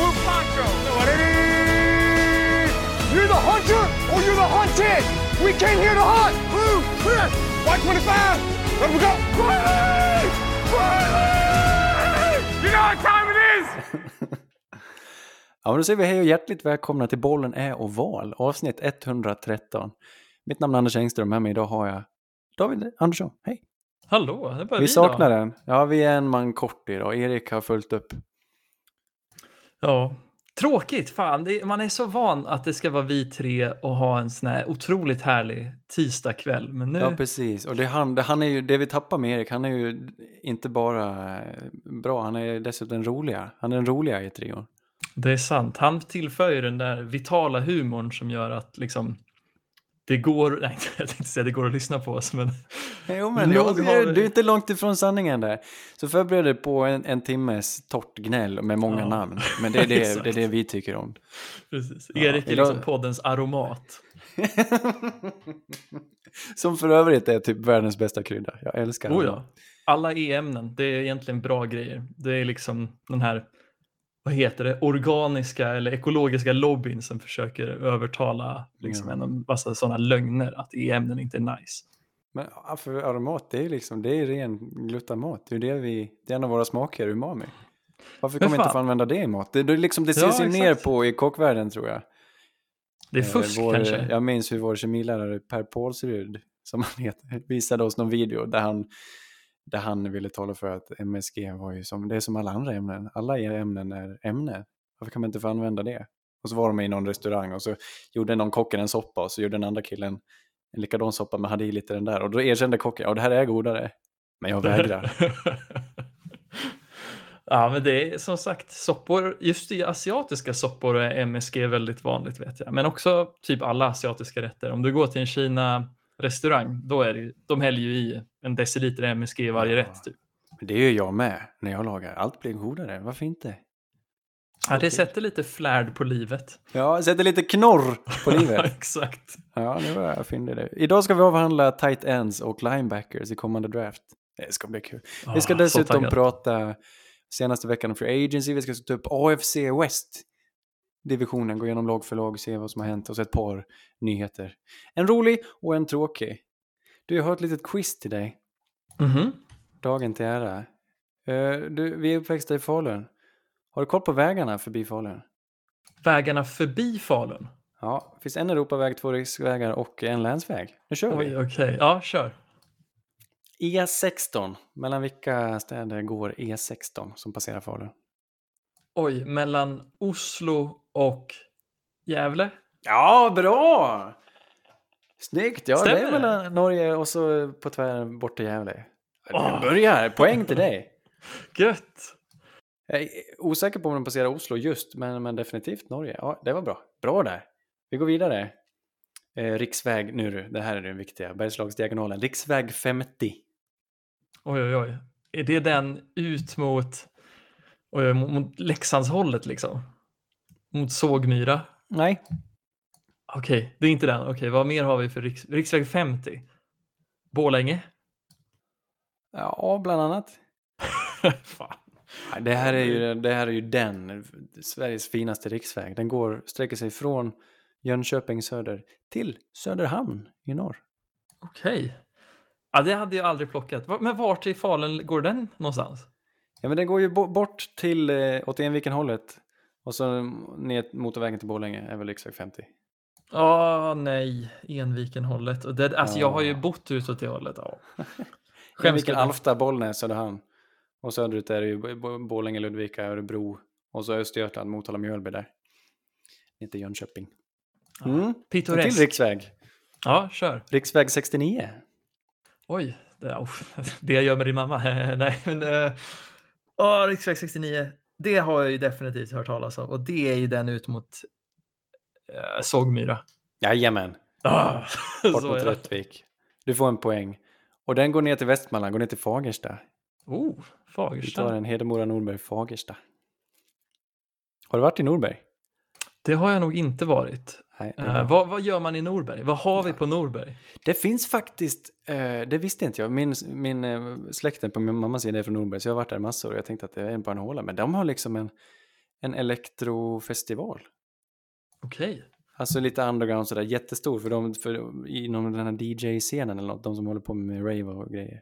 blue poncho. You're the hunter or you're the hunted. We came here to hunt. Blue, clear. White 25. Let we go. Riley! Riley! You know what time it is? Ja, men då säger vi hej och hjärtligt välkomna till Bollen är oval, avsnitt 113. Mitt namn är Anders Engström, med mig idag har jag David Andersson. Hej! Hallå, det är bara Vi vi saknar då. den. Ja, vi är en man kort idag. Erik har följt upp. Ja. Tråkigt, fan. Det, man är så van att det ska vara vi tre och ha en sån här otroligt härlig tisdagkväll. Men nu, Ja, precis. Och det, han, det, han är ju, det vi tappar med Erik, han är ju inte bara eh, bra, han är dessutom roliga. Han är den roliga i trion. det är sant. Han tillför ju den där vitala humorn som gör att liksom det går, nej jag tänkte säga det går att lyssna på oss, men Jo, men Jag har- du är inte långt ifrån sanningen där. Så förbered dig på en, en timmes torrt gnäll med många Ja. namn. Men det är det, det är det vi tycker om. precis. Ja, Erik är idag- liksom poddens aromat. Som för övrigt är typ världens bästa krydda. Jag älskar Oh ja. Alla e-ämnen, det är egentligen bra grejer. Det är liksom den här, vad heter det, organiska eller ekologiska lobbyn som försöker övertala liksom Ja. en massa sådana lögner att e-ämnen inte är nice. Men för aromat, det är ju liksom, det är ren glutamat. Det är, det vi, det är en av våra smaker, umami. Varför kommer vi inte få använda det i mat? Det, det, liksom, det Ja, ses ju ner exakt. på i kockvärlden tror jag. Det är Eh, fusk vår, kanske. Jag minns hur vår kemilärare Per Paulsrud, som han heter, visade oss någon video där han, där han ville tala för att MSG var ju som, det är som alla andra ämnen. Alla e-, ämnen är ämnen. Varför kan man inte få använda det? Och så var de i någon restaurang och så gjorde någon kocken en soppa och så gjorde den andra killen en likadan soppa men hade i lite den där. Och då erkände kocken, ja det här är godare. Men jag vägrar. ja, men det är som sagt soppor, just i asiatiska soppor är MSG väldigt vanligt vet jag. Men också typ alla asiatiska rätter. Om du går till en Kina-restaurang, då är det, ju- de häller ju i en deciliter MSG i varje Ja. rätt. Typ. Men det gör jag med när jag lagar. Allt blir godare, varför inte? Ja, det sätter lite flärd på livet. Ja, sätter lite knorr på livet. exakt. Ja, nu var jag fyndig. där. Idag ska vi avhandla tight ends och linebackers i kommande draft. Det ska bli kul. Vi ska Ah, dessutom prata senaste veckan om Free Agency. Vi ska ta upp AFC West. Divisionen, gå igenom lag för lag, se vad som har hänt och så ett par nyheter. En rolig och en tråkig. Du, jag har ett litet quiz till dig. Mhm. Dagen till ära. Eh, du, vi är uppväxta i Falun. Har du koll på vägarna förbi Falun? Vägarna förbi Falun. Ja, det finns en Europaväg, två riksvägar och en länsväg. Nu kör vi. Oj, okej. Ja, kör. E16. Mellan vilka städer går E16 som passerar Falun? Oj, mellan Oslo och Gävle? Ja, bra! Snyggt! Ja, det är Stämmer det? mellan Norge och så på tvären bort till Gävle. Åh. Börjar! Poäng till dig! Gött! Jag är osäker på om den passerar Oslo just, men, men definitivt Norge. Ja, det var bra. Bra där! Vi går vidare. Eh, riksväg, nu du, det här är den viktiga. Bergslagsdiagonalen. Riksväg 50. Oj, oj, oj. Är det den ut mot, oj, mot Leksandshållet liksom? Mot Sågmyra? Nej, Okej, det är inte den. Okej, vad mer har vi för riks, riksväg 50? Borlänge? ja, bland annat. Fan. Det här, är ju, det här är ju den, Sveriges finaste riksväg. Den går, sträcker sig från Jönköping söder till Söderhamn i norr. Okej. Ja, det hade jag aldrig plockat. Men vart i Falun går den någonstans? Ja, men den går ju bo- bort till eh, åt Enviken-hållet och så ner motorvägen till Borlänge är väl riksväg 50. Ja, nej, Enviken-hållet. Och det, alltså, jag har ju Ja. bott utåt det hållet. Ja. Enviken. Alfta, Bollnäs, Söderhamn. Och söderut är det ju Bo- Bo- Borlänge, Ludvika, Örebro och så Östergötland, Motala, Mjölby där. Inte Jönköping. Mm. En till Pittoresk. riksväg. Ja, kör. Riksväg 69. Oj, det, oh, det jag gör med din mamma. Nej, men... Uh, oh, riksväg 69. Det har jag ju definitivt hört talas om. Och det är ju den ut mot uh, Sågmyra. Jajamän. Ah, Bort mot. Rättvik. Du får en poäng. Och den går ner till Västmanland, går ner till Fagersta. Oh, Vi tar Fagersta. en Hedemora, Norberg, Fagersta. Har du varit i Norberg? Det har jag nog inte varit. Nej, är Eh, bra. vad, vad gör man i Norberg? Vad har vi på Norberg? det finns faktiskt, eh, det visste inte jag, min, min eh, släkten på min mammas sida är från Norberg så jag har varit där massor och jag tänkte att det är bara en håla. Men de har liksom en, en elektrofestival. Okej. Alltså lite underground sådär, jättestor för de, för inom den här DJ-scenen eller något, de som håller på med rave och grejer.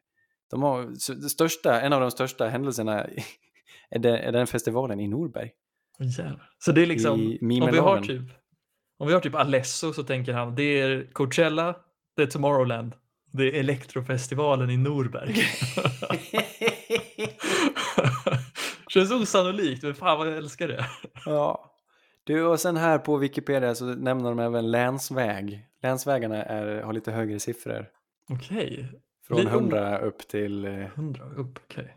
De har, största, en av de största händelserna är, det, är den festivalen i Norberg. Jävlar. Så det är liksom, I om vi har typ, om vi har typ Alesso så tänker han, det är Coachella, det är Tomorrowland, det är Elektrofestivalen i Norberg. Känns osannolikt, men fan vad jag älskar det. ja. Du, och sen här på Wikipedia så nämner de även länsväg. Länsvägarna är, har lite högre siffror. Okej. Från Lite- 100 upp till eh, 100 upp, okej.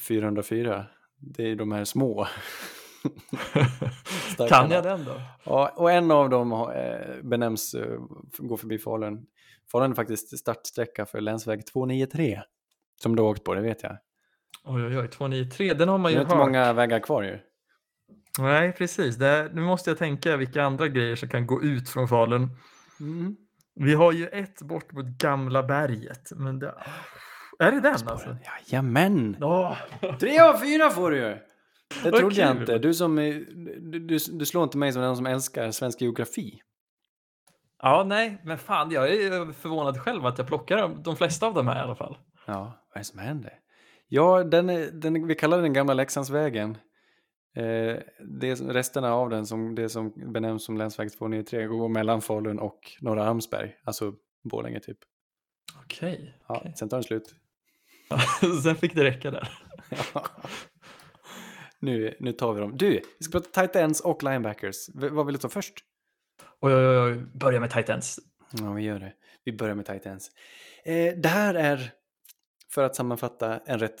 404. Det är de här små. Kan jag den då? Ja, och en av dem eh, benämns eh, går förbi Falun. Falun är faktiskt startsträcka för länsväg 293. Som du har åkt på, det vet jag. Oj, oj, oj, 293, den har man Det ju är inte hört. många vägar kvar ju. Nej, precis. Det, nu måste jag tänka vilka andra grejer som kan gå ut från Falun. Mm. Vi har ju ett bort mot Gamla berget. Men det... Är det den alltså? Jajamän! Ja, Tre av fyra får du ju! Det trodde jag kul. inte. Du, som du, du, du slår inte mig som den som älskar svensk geografi. ja, nej, men fan, jag är förvånad själv att jag plockar de- de flesta av dem här i alla fall. Ja, vad är det som händer? Ja, den är, den, vi kallar den gamla Leksandsvägen. Eh, det, resterna av den, som, det som benämns som länsväg 293, går mellan Falun och Norra Armsberg, alltså Borlänge typ. Okej. Ja, okej. Sen tar den slut. Sen fick det räcka där. nu, nu tar vi dem. Du, vi ska prata tight ends och linebackers. V- vad vill du ta först? Oj, oj, oj. börja med tight ends. Ja, vi gör det. Vi börjar med tight ends. Eh, det här är, för att sammanfatta, en rätt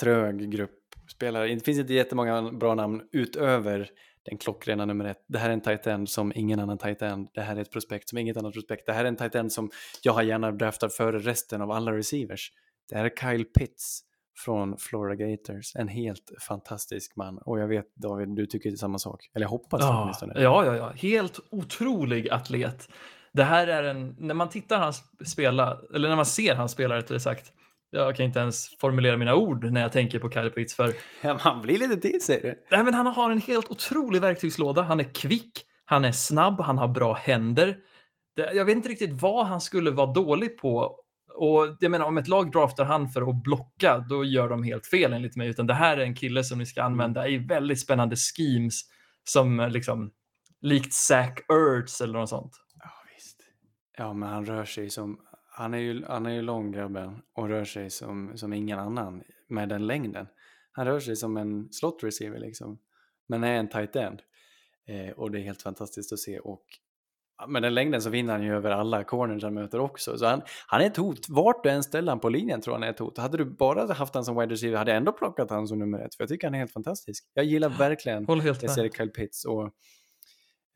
trög grupp spelare. Det finns inte jättemånga bra namn utöver den klockrena nummer ett. Det här är en tight end som ingen annan tight end. Det här är ett prospekt som inget annat prospekt. Det här är en tight end som jag har gärna draftat före resten av alla receivers. Det här är Kyle Pitts från Florida Gators. En helt fantastisk man. Och jag vet David, du tycker samma sak. Eller jag hoppas Ja, åtminstone. ja, ja, ja. Helt otrolig atlet. Det här är en, när man tittar han spela, eller när man ser han spela rättare sagt, jag kan inte ens formulera mina ord när jag tänker på Kyle Pitts för Ja, man blir lite till sig det. nej, men han har en helt otrolig verktygslåda. Han är kvick, han är snabb, han har bra händer. Jag vet inte riktigt vad han skulle vara dålig på. Och jag menar, om ett lag draftar han för att blocka, då gör de helt fel enligt mig. Utan det här är en kille som ni ska använda i väldigt spännande schemes som eh, liksom likt Zach Ertz eller något sånt. Ja, visst. Ja, men han rör sig som... Han är ju, han är ju lång grabben och rör sig som, som ingen annan med den längden. Han rör sig som en slot receiver liksom. Men är en tight end. Eh, och det är helt fantastiskt att se. Och med den längden så vinner han ju över alla corners han möter också. Så han, han är ett hot. Vart du än ställer han på linjen tror jag han är ett hot. Hade du bara haft han som wide receiver hade jag ändå plockat han som nummer ett. För jag tycker han är helt fantastisk. Jag gillar verkligen helt jag ser Kyle Pitts och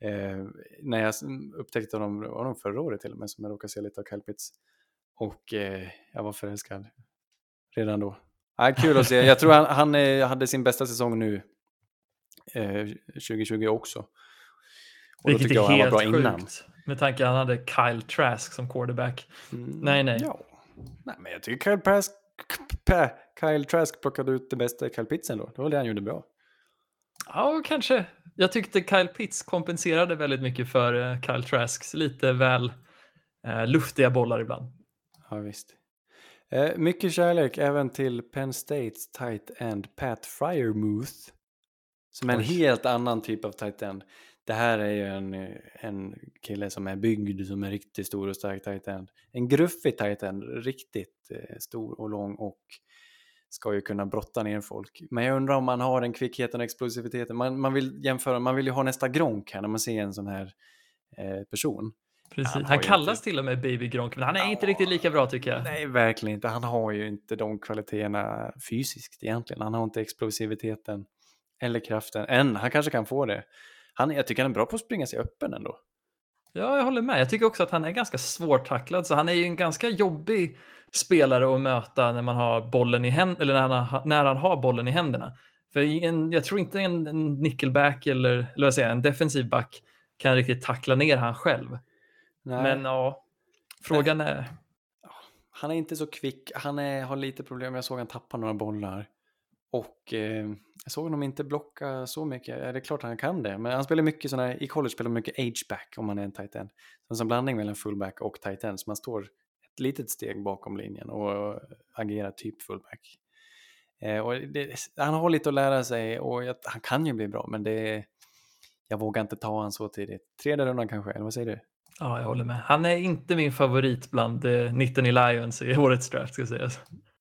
eh, när jag s- upptäckte honom, var nog förra året till och med som jag råkade se lite av Kyle Pitts. Och eh, jag var förälskad redan då. Ja, kul att se. Jag tror han, han eh, hade sin bästa säsong nu eh, 2020 också. Och då Vilket tyckte jag är han var helt bra sjukt. innan. Med tanke att han hade Kyle Trask som quarterback. Mm, Nej, nej. Ja. nej, men jag tycker Kyle, Trask, Kyle Trask plockade ut det bästa i Kyle Pitts ändå. Det var det han gjorde bra. Ja, kanske. Jag tyckte Kyle Pitts kompenserade väldigt mycket för eh, Kyle Trasks lite väl eh, luftiga bollar ibland. Ja, visst. Eh, mycket kärlek även till Penn States tight end Pat Fryermuth. Som är en Oj. helt annan typ av tight end. Det här är ju en, en kille som är byggd som en riktigt stor och stark tight end. En gruffig tight end, riktigt eh, stor och lång och ska ju kunna brotta ner folk. Men jag undrar om man har den kvickheten och explosiviteten. Man, man vill jämföra, man vill ju ha nästa Gronk här när man ser en sån här eh, person. Precis. Han Han, kallas inte- till och med Baby Gronk, men han är inte Ja. riktigt lika bra tycker jag. Nej, verkligen inte. Han har ju inte de kvaliteterna fysiskt egentligen. Han har inte explosiviteten eller kraften än. Han kanske kan få det. Han, jag tycker han är bra på att springa sig öppen ändå. Ja, jag håller med. Jag tycker också att han är ganska svårtacklad, så han är ju en ganska jobbig spelare att möta när man har bollen i händerna, eller när han har, när han har bollen i händerna. För en, jag tror inte en, en nickelback eller, eller vad säger en defensiv back kan riktigt tackla ner han själv. Nej, Men ja, frågan är... Han är inte så kvick. Han är, har lite problem. Jag såg han tappa några bollar. och eh, jag såg honom inte blocka så mycket. Ja, det är klart han kan det, men han spelar mycket sådana, i college spelar mycket H-back om man är en tight end. Så som blandning mellan fullback och tight end, så man står litet steg bakom linjen och agerar typ fullback. Eh, det, han har lite att lära sig och jag, han kan ju bli bra, men det, jag vågar inte ta honom så tidigt. Tredje rundan kanske, eller vad säger du? Ja, jag håller med. Han är inte min favorit bland eh, 19 i Lions i årets draft ska sägas.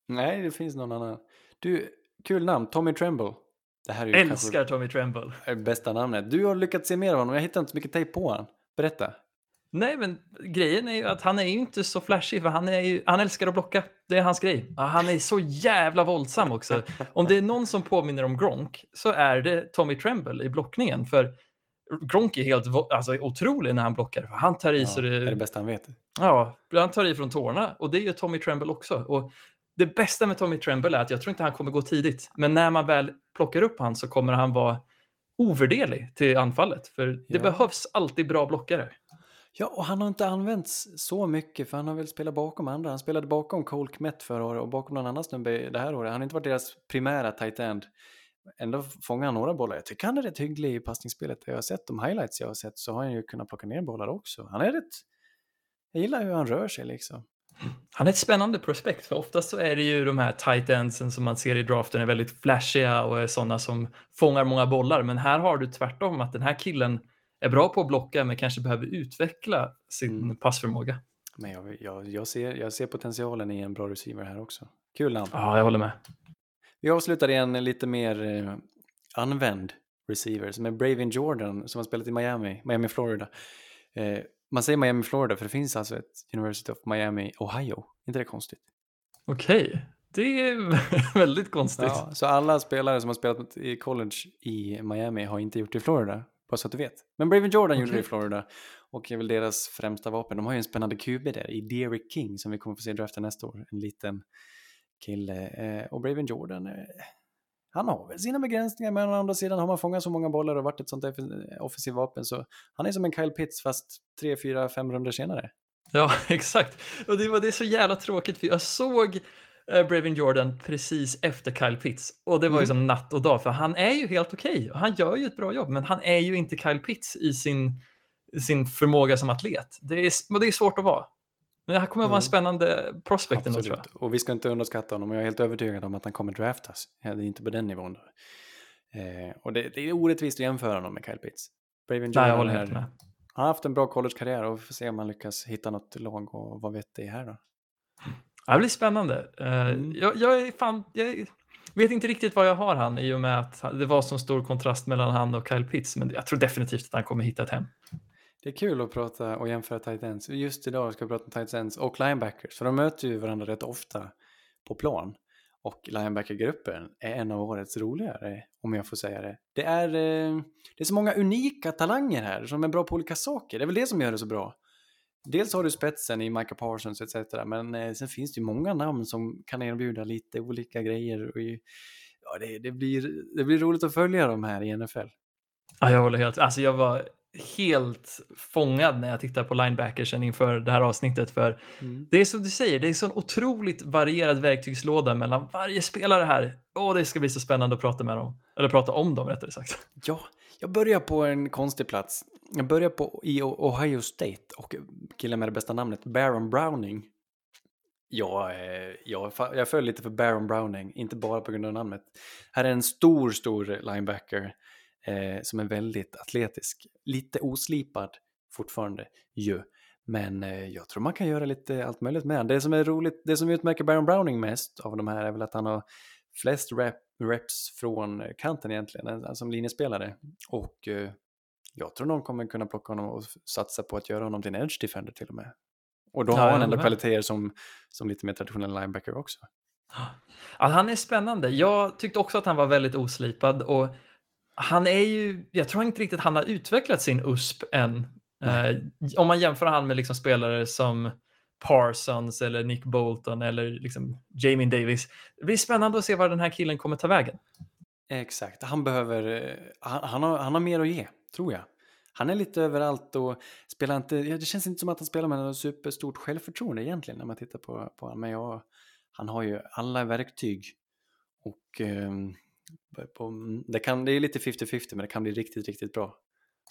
Nej, det finns någon annan. Du, kul namn, Tommy Tremble. Det här är ju Älskar Tommy Tremble. Bästa namnet. Du har lyckats se mer av honom, jag hittar inte så mycket tejp på honom. Berätta. Nej, men grejen är ju att han är ju inte så flashig, för han, är ju, han älskar att blocka. Det är hans grej. Han är så jävla våldsam också. Om det är någon som påminner om Gronk så är det Tommy Tremble i blockningen. För Gronk är helt alltså, otrolig när han blockar. Han tar i ja, så det... är det bästa han vet. Ja, han tar i från tårna och det gör Tommy Tremble också. Och det bästa med Tommy Tremble är att jag tror inte han kommer gå tidigt. Men när man väl plockar upp han så kommer han vara ovärderlig till anfallet. För det ja. behövs alltid bra blockare. Ja, och han har inte använts så mycket för han har väl spelat bakom andra. Han spelade bakom Cole Kmet förra året och bakom någon annan snubbe det här året. Han har inte varit deras primära tight end. Ändå fångar han några bollar. Jag tycker han är rätt hygglig i passningsspelet. Jag har sett de highlights jag har sett så har han ju kunnat plocka ner bollar också. Han är rätt... Jag gillar hur han rör sig liksom. Han är ett spännande prospekt, för oftast så är det ju de här tight endsen som man ser i draften är väldigt flashiga och är sådana som fångar många bollar. Men här har du tvärtom att den här killen är bra på att blocka men kanske behöver utveckla sin mm. passförmåga. Men jag, jag, jag, ser, jag ser potentialen i en bra receiver här också. Kul namn. Ja, jag håller med. Vi avslutar i en lite mer eh, använd receiver som är Bravin Jordan som har spelat i Miami, Miami, Florida. Eh, man säger Miami, Florida för det finns alltså ett University of Miami, Ohio. inte det konstigt? Okej, okay. det är väldigt konstigt. Ja, så alla spelare som har spelat i college i Miami har inte gjort det i Florida, bara så att du vet. Men Bravin Jordan okay. gjorde det i Florida och är väl deras främsta vapen. De har ju en spännande QB där i Derek King som vi kommer få se drafta nästa år. En liten kille. Eh, och Bravin Jordan, eh, han har väl sina begränsningar men å andra sidan har man fångat så många bollar och varit ett sånt offensivt vapen så han är som en Kyle Pitts fast tre, fyra, fem runder senare. Ja, exakt. Och det var det är så jävla tråkigt för jag såg eh, Bravin Jordan precis efter Kyle Pitts och det var ju mm. som natt och dag för han är ju helt okej okay, han gör ju ett bra jobb men han är ju inte Kyle Pitts i sin, sin förmåga som atlet. Det är, det är svårt att vara. Men det här kommer att vara en mm. spännande prospect ändå tror jag. Och vi ska inte underskatta honom och jag är helt övertygad om att han kommer draftas. Det är inte på den nivån. Då. Eh, och det, det, är orättvist att jämföra honom med Kyle Pitts. Braven Nej, jag håller helt med. Han har haft en bra collegekarriär och vi får se om han lyckas hitta något lag och vad vet det här då. Det blir spännande. Uh, mm. jag, jag, är fan, jag vet inte riktigt vad jag har han i och med att det var så stor kontrast mellan han och Kyle Pitts. Men jag tror definitivt att han kommer hitta ett hem. Det är kul att prata och jämföra tight ends. Just idag ska vi prata om tight ends och linebackers. För de möter ju varandra rätt ofta på plan. Och linebackergruppen är en av årets roligare, om jag får säga det. Det är, eh, det är så många unika talanger här som är bra på olika saker. Det är väl det som gör det så bra. Dels har du spetsen i Micah Parsons etc. Men eh, sen finns det ju många namn som kan erbjuda lite olika grejer. Och, ja, det, det, blir, det blir roligt att följa dem här i NFL. Ja, jag håller helt... Alltså jag var helt fångad när jag tittar på linebackersen inför det här avsnittet. För mm. det är som du säger, det är så otroligt varierad verktygslåda mellan varje spelare här. Åh, det ska bli så spännande att prata med dem. Eller prata om dem rättare sagt. Ja, jag börjar på en konstig plats. Jag börjar på i Ohio State och killen med det bästa namnet, Baron Browning. Ja, jag, jag följer lite för Baron Browning, inte bara på grund av namnet. Här är en stor, stor linebacker eh, som är väldigt atletisk. Lite oslipad fortfarande ju. Men eh, jag tror man kan göra lite allt möjligt med Det som är roligt, det som utmärker Baron Browning mest av de här är väl att han har flest rep, reps från kanten egentligen, som linjespelare. Och eh, jag tror någon kommer kunna plocka honom och satsa på att göra honom till en edge defender till och med. Och då ja, har han ändå kvaliteter som, som lite mer traditionell linebacker också. Ja, han är spännande. Jag tyckte också att han var väldigt oslipad och han är ju, jag tror inte riktigt han har utvecklat sin USP än. Eh, om man jämför han med liksom spelare som Parsons eller Nick Bolton eller liksom Jamie Davis. Det blir spännande att se var den här killen kommer ta vägen. Exakt, han behöver, eh, han, han, har, han har mer att ge, tror jag. Han är lite överallt och spelar inte, ja, det känns inte som att han spelar med något superstort självförtroende egentligen när man tittar på, på honom. Men jag, han har ju alla verktyg Och eh, på, det, kan, det är lite 50-50 men det kan bli riktigt, riktigt bra.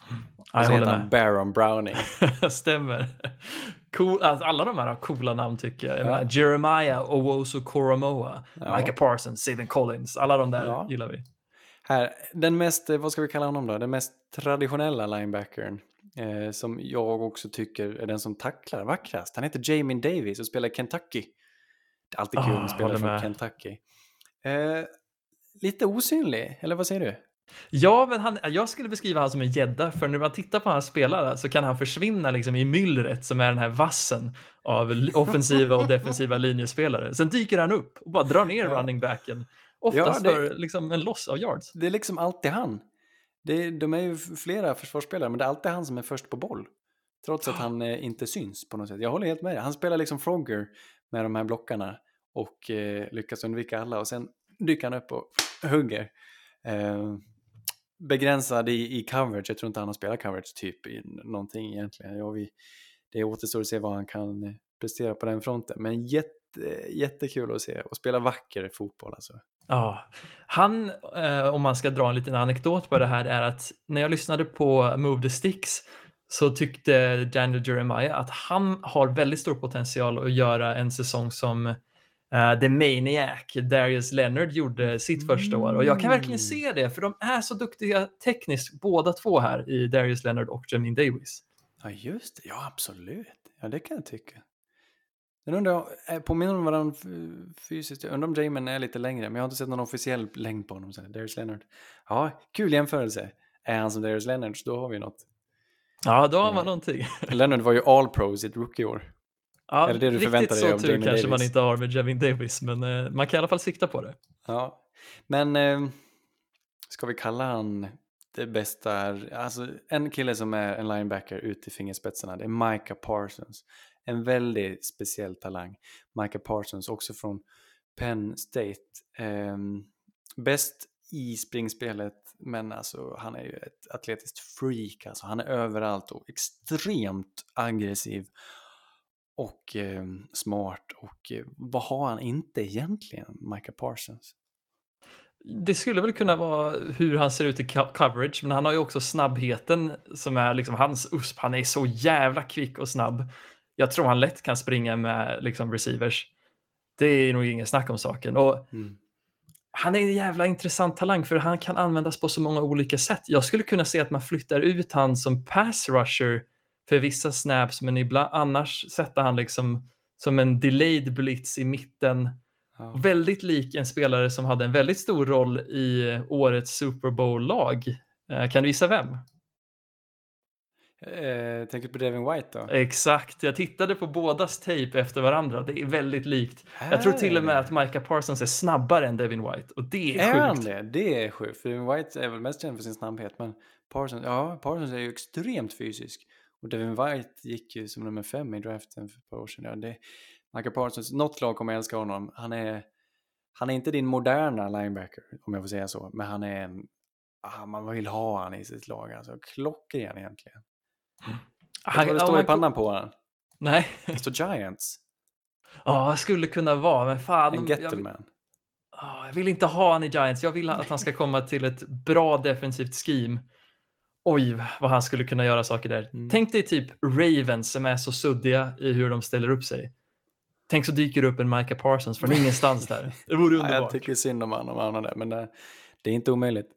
Ja, jag så heter han. Baron Browning. Stämmer. Cool, alltså, alla de här har coola namn tycker jag. Ja. Jeremiah Owosu Koromoa, Ja. Micah Parsons, Steven Collins. Alla de där Ja. gillar vi. Här, den mest, eh, vad ska vi kalla honom då? Den mest traditionella linebackern. Eh, som jag också tycker är den som tacklar vackrast. Han heter Jamie Davis och spelar Kentucky. Det är alltid kul Ah, att spela från. Kentucky. Eh, lite osynlig, eller vad säger du? Ja, men han, jag skulle beskriva honom som en gädda, för när man tittar på hans spelare så kan han försvinna liksom i myllret som är den här vassen av offensiva och defensiva linjespelare. Sen dyker han upp och bara drar ner Ja. running backen. Oftast Ja, det- för liksom en loss av yards. Det är liksom alltid han. Det, de är ju flera försvarsspelare, men det är alltid han som är först på boll. Trots att han eh, inte syns på något sätt. Jag håller helt med dig. Han spelar liksom Frogger med de här blockarna och eh, lyckas undvika alla och sen dyker han upp och hugger. Eh, begränsad i, i coverage. Jag tror inte han har spelat coverage typ i någonting egentligen. Ja, vi, det återstår att se vad han kan prestera på den fronten. Men jätte, jättekul att se och spela vacker fotboll alltså. Ja, han, eh, om man ska dra en liten anekdot på det här, är att när jag lyssnade på Move the Sticks så tyckte Daniel Jeremiah att han har väldigt stor potential att göra en säsong som eh, The Maniac, Darius Leonard, gjorde sitt första år. Och jag kan verkligen se det, för de är så duktiga tekniskt båda två här i Darius Leonard och Jamin Davis. Ja, just det. Ja, absolut. Ja, det kan jag tycka. Sen undrar jag, eh, påminner de varandra fysiskt? Jag undrar om Jamin är lite längre, men jag har inte sett någon officiell längd på honom. Så. Darius Leonard. Ja, kul jämförelse. Är han som Darius Leonard då har vi något. Ja, då har man Mm. någonting. Leonard var ju all pro i sitt rookie-år. Ja, Är det du riktigt förväntar dig så av tur kanske man Davis? inte har med Jamin Davis, men eh, man kan i alla fall sikta på det. Ja, men eh, ska vi kalla han det bästa? Alltså en kille som är en linebacker ut i fingerspetsarna, det är Micah Parsons. En väldigt speciell talang. Micah Parsons, också från Penn State. Ehm, bäst i springspelet, men alltså han är ju ett atletiskt freak. Alltså han är överallt och extremt aggressiv och eh, smart. Och eh, vad har han inte egentligen, Micah Parsons? Det skulle väl kunna vara hur han ser ut i co- coverage, men han har ju också snabbheten som är liksom hans USP. Han är så jävla kvick och snabb. Jag tror han lätt kan springa med liksom receivers. Det är nog ingen snack om saken. Och Mm. han är en jävla intressant talang för han kan användas på så många olika sätt. Jag skulle kunna se att man flyttar ut han som pass rusher för vissa snaps, men ibland annars sätter han liksom som en delayed blitz i mitten Ja. Väldigt lik en spelare som hade en väldigt stor roll i årets Super Bowl-lag. Eh, Kan du gissa vem? Eh, tänker på Devin White då? Exakt, jag tittade på bådas tape efter varandra. Det är väldigt likt. Jag tror till och med att Micah Parsons är snabbare än Devin White och det är, Är sjukt. det? Det är sjukt. För Devin White är väl mest känd för sin snabbhet. Men Parsons, ja, Parsons är ju extremt fysisk. Och Devin White gick ju som nummer fem i draften för ett par år sedan. Ja, det, Michael Parsons, något lag kommer älska honom. Han är, han är inte din moderna linebacker, om jag får säga så. Men han är en, ah, man vill ha han i sitt lag. Alltså, klockren egentligen. Han, det står i pannan på honom? Nej, Det står Giants. ja, skulle kunna vara, men fan. En jag, Gettleman. ah, jag vill inte ha han i Giants. Jag vill att han ska komma till ett bra defensivt scheme. Oj, vad han skulle kunna göra saker där. Mm. Tänk dig typ Ravens som är så suddiga i hur de ställer upp sig. Tänk så dyker det upp en Micah Parsons från ingenstans där. Det vore Ja, jag underbart. tycker synd om honom, har det, men det, det är inte omöjligt.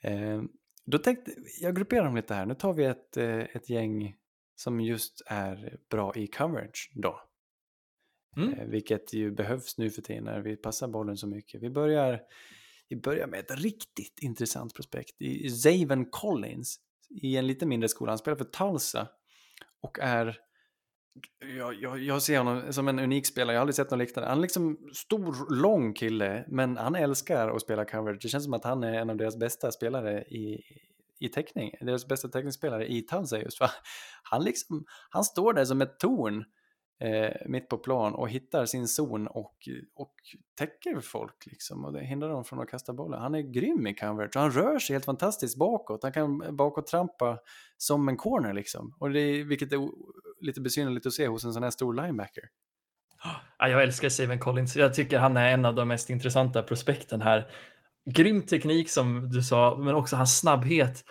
Eh, då tänkte, jag grupperar dem lite här. Nu tar vi ett, eh, ett gäng som just är bra i coverage då. Mm. Eh, vilket ju behövs nu för tiden när vi passar bollen så mycket. Vi börjar, vi börjar med ett riktigt intressant prospekt. I Zaven Collins i en lite mindre skola. Han spelar för Tulsa och är jag, jag, jag ser honom som en unik spelare, jag har aldrig sett någon liknande. Han är liksom stor, lång kille, men han älskar att spela coverage. Det känns som att han är en av deras bästa spelare i, i teckning. Deras bästa teckningsspelare i Tulsa just. För han, liksom, han står där som ett torn eh, mitt på plan och hittar sin zon och, och täcker folk liksom. Och det hindrar dem från att kasta bollen. Han är grym i coverage och han rör sig helt fantastiskt bakåt. Han kan bakåt trampa som en corner liksom. Och det, är- vilket är lite besynnerligt att se hos en sån här stor linebacker. Jag älskar Steven Collins. Jag tycker han är en av de mest intressanta prospekten här. Grym teknik som du sa, men också hans snabbhet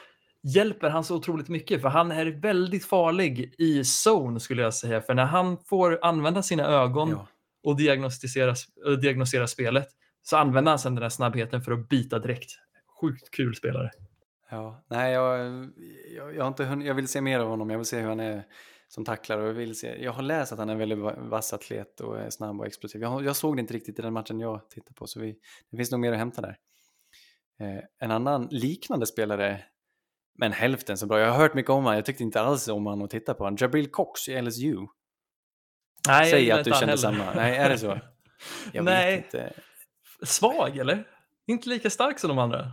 hjälper han så otroligt mycket för han är väldigt farlig i zone skulle jag säga. För när han får använda sina ögon Ja. och diagnostisera, och diagnosera spelet så använder han sedan den här snabbheten för att bita direkt. Sjukt kul spelare. Ja, nej, jag, jag, jag, har inte hunnit, jag vill se mer av honom. Jag vill se hur han är som tacklar och jag vill se. Jag har läst att han är en väldigt va- vass atlet och är snabb och explosiv. Jag, jag såg det inte riktigt i den matchen jag tittade på så vi, det finns nog mer att hämta där. Eh, en annan liknande spelare, men hälften så bra. Jag har hört mycket om honom. Jag tyckte inte alls om honom att titta på honom. Jabril Cox i LSU. Nej, Säg att du kände heller. samma. Nej, är det så? Jag Nej. vet inte. Svag eller? Inte lika stark som de andra.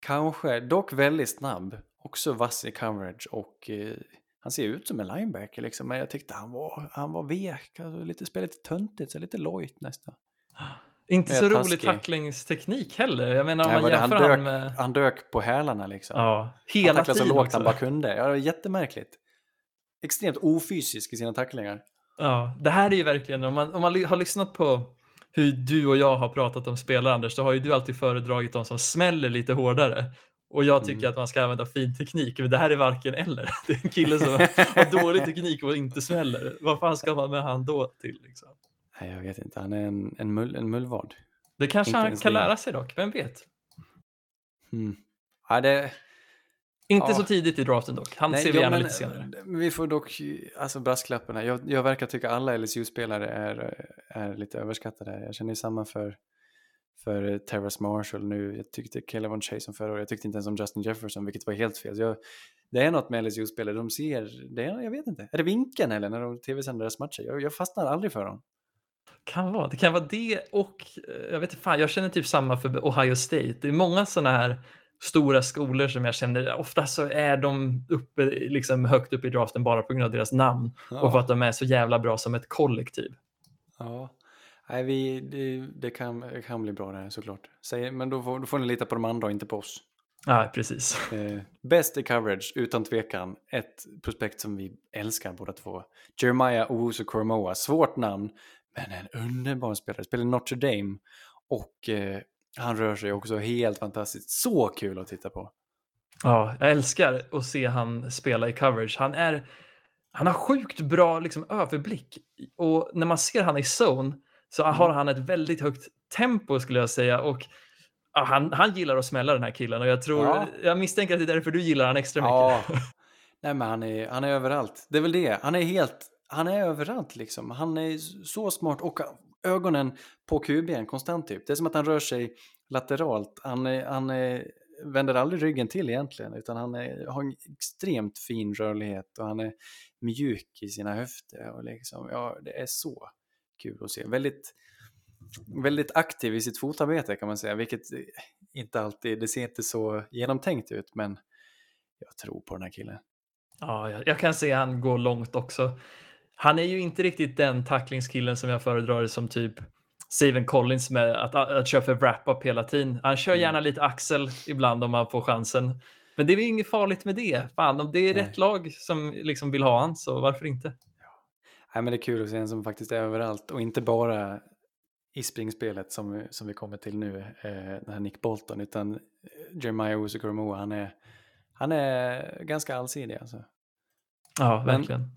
Kanske, dock väldigt snabb. Också vass i coverage och eh, han ser ut som en linebacker liksom. Men jag tyckte han var, han var vek, alltså, lite, spelade lite töntigt, så lite lojt nästan. Inte så rolig tacklingsteknik heller. Jag menar om Nej, man men han, jämför dök, han med... han dök på hälarna liksom. Ja, han hela så tiden lågt också. han bara kunde. Ja, det var jättemärkligt. Extremt ofysisk i sina tacklingar. Ja, det här är ju verkligen, om man, om man har lyssnat på hur du och jag har pratat om spelare Anders, så har ju du alltid föredragit de som smäller lite hårdare. Och jag tycker Mm. att man ska använda fin teknik, men det här är varken eller. Det är en kille som har dålig teknik och inte smäller. Vad fan ska man med han då till? Liksom? Nej, jag vet inte. Han är en, en, mull, en mullvad. Det kanske Inte han kan det. lära sig dock, vem vet? Mm. Ja, det, Inte Ja. så tidigt i draften dock, han Nej, ser vi ja, gärna men, lite senare. men Vi får dock, alltså brasklapparna. Jag, jag verkar tycka alla LSU-spelare är, är lite överskattade. Jag känner ju samma för, för Terrace Marshall nu. Jag tyckte Caleb Chase förra året. Jag tyckte inte ens om Justin Jefferson, vilket var helt fel. Jag, det är något med LSU-spelare, de ser, det är, jag vet inte. Är det vinkeln eller när de tv-sänder deras matcher? Jag, jag fastnar aldrig för dem. Kan vara. Det kan vara det och eh, jag vet inte fan, jag känner typ samma för Ohio State. Det är många sådana här stora skolor som jag känner, ofta så är de uppe, liksom högt upp i draften bara på grund av deras namn och för att de är så jävla bra som ett kollektiv. Ja. Nej, vi, det, det, kan, det kan bli bra det här såklart. Säg, men då får, då får ni lita på de andra och inte på oss. Ja, precis. Eh, bäst i coverage, utan tvekan. Ett prospekt som vi älskar båda två. Jeremiah Owusu Koromoa. Svårt namn, men en underbar spelare. Spelar Notre Dame och eh, han rör sig också helt fantastiskt. Så kul att titta på. Ja, jag älskar att se han spela i coverage. Han, är, han har sjukt bra liksom, överblick och när man ser han i zone så har han ett väldigt högt tempo skulle jag säga och ja, han, han gillar att smälla den här killen och jag tror, Ja. jag misstänker att det är därför du gillar han extra mycket. Ja, nej men han är, han är överallt. Det är väl det. Han är helt, han är överallt liksom. Han är så smart och ögonen på QB'n konstant typ. Det är som att han rör sig lateralt. Han, är, han är, vänder aldrig ryggen till egentligen utan han är, har en extremt fin rörlighet och han är mjuk i sina höfter och liksom, ja det är så kul att se. Väldigt, väldigt aktiv i sitt fotarbete kan man säga, vilket inte alltid, det ser inte så genomtänkt ut men jag tror på den här killen. Ja, jag, jag kan se han går långt också. Han är ju inte riktigt den tacklingskillen som jag föredrar som typ Steven Collins med att, att köra för wrap-up hela tiden. Han kör gärna lite axel ibland om han får chansen. Men det är ju inget farligt med det. Fan, om det är Nej. rätt lag som liksom vill ha han, så varför inte? Nej, men det är kul att se en som faktiskt är överallt och inte bara i springspelet som, som vi kommer till nu, eh, den här Nick Bolton, utan eh, Jeremiah Owusu-Koromoa, han är, han är ganska allsidig alltså. Ja, Men- verkligen.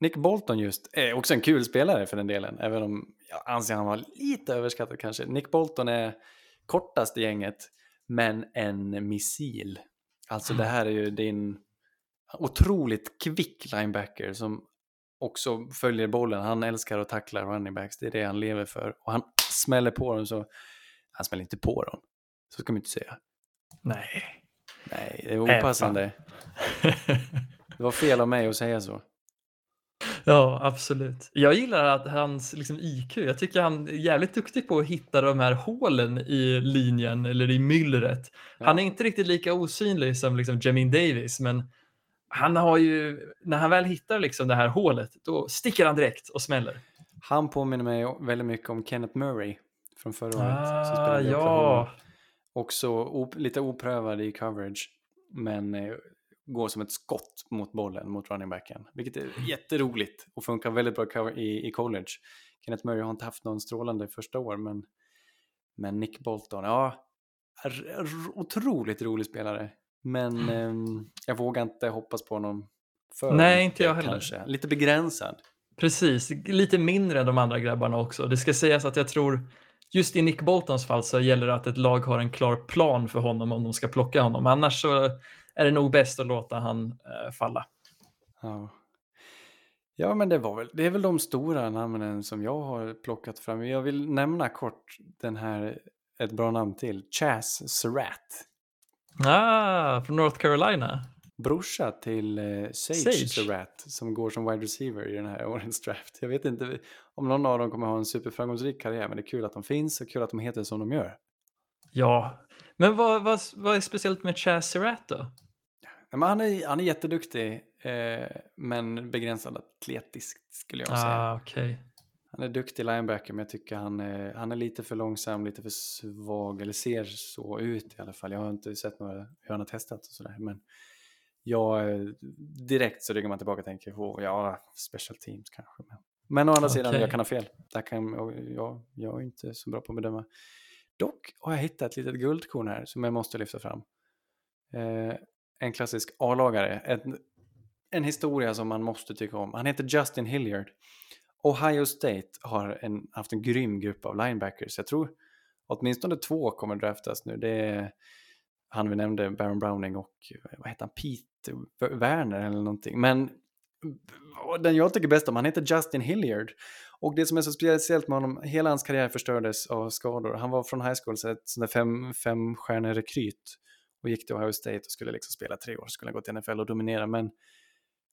Nick Bolton just är också en kul spelare för den delen, även om jag anser han var lite överskattad kanske. Nick Bolton är kortast i gänget, men en missil. Alltså det här är ju din otroligt kvick linebacker som också följer bollen. Han älskar att tackla running backs, det är det han lever för. Och han smäller på dem så, han smäller inte på dem, så ska man inte säga. Nej. Nej, det är opassande. Det var fel av mig att säga så. Ja, absolut. Jag gillar att hans liksom, IQ, jag tycker han är jävligt duktig på att hitta de här hålen i linjen eller i myllret. Han är inte riktigt lika osynlig som liksom, Jamin Davis, men han har ju, när han väl hittar liksom, det här hålet, då sticker han direkt och smäller. Han påminner mig väldigt mycket om Kenneth Murray från förra året. som Ah, spelade i ja. Också op- lite oprövad i coverage, men eh, går som ett skott mot bollen, mot running backen. Vilket är jätteroligt och funkar väldigt bra i, i college. Kenneth Murray har inte haft någon strålande första år, men, men Nick Bolton, ja, otroligt rolig spelare. Men eh, jag vågar inte hoppas på honom för Nej, inte jag heller. Kanske. Lite begränsad. Precis, lite mindre än de andra grabbarna också. Det ska sägas att jag tror just i Nick Boltons fall så gäller det att ett lag har en klar plan för honom om de ska plocka honom. Annars så är det nog bäst att låta han äh, falla. Ja. ja, men det, var väl, det är väl de stora namnen som jag har plockat fram. Jag vill nämna kort den här, ett bra namn till, Chas Surratt. Ah, från North Carolina. Brorsa till eh, Sage, Sage. Surratt som går som wide receiver i den här årens draft. Jag vet inte om någon av dem kommer ha en superframgångsrik karriär, men det är kul att de finns och kul att de heter som de gör. Ja, men vad, vad, vad är speciellt med Chaz Surratt då? Men han, är, han är jätteduktig, eh, men begränsad atletiskt skulle jag säga. Ah, okay. Han är duktig linebacker, men jag tycker han är, han är lite för långsam, lite för svag, eller ser så ut i alla fall. Jag har inte sett några, hur han har testat och sådär, men jag, direkt så ryggar man tillbaka och tänker, oh, ja, special teams kanske. Men, men å andra okay. sidan, jag kan ha fel. Där kan, jag, jag är inte så bra på att bedöma. Dock har jag hittat ett litet guldkorn här som jag måste lyfta fram. Eh, en klassisk A-lagare. En, en historia som man måste tycka om. Han heter Justin Hilliard. Ohio State har en, haft en grym grupp av linebackers. Jag tror åtminstone två kommer draftas nu. Det är han vi nämnde, Baron Browning och vad heter han, Pete Werner eller någonting. Men den jag tycker bäst om, han heter Justin Hilliard. Och det som är så speciellt med honom, hela hans karriär förstördes av skador. Han var från high school, så ett sånt där fem, fem rekryt och gick till Ohio State och skulle liksom spela tre år, skulle gå till NFL och dominera. Men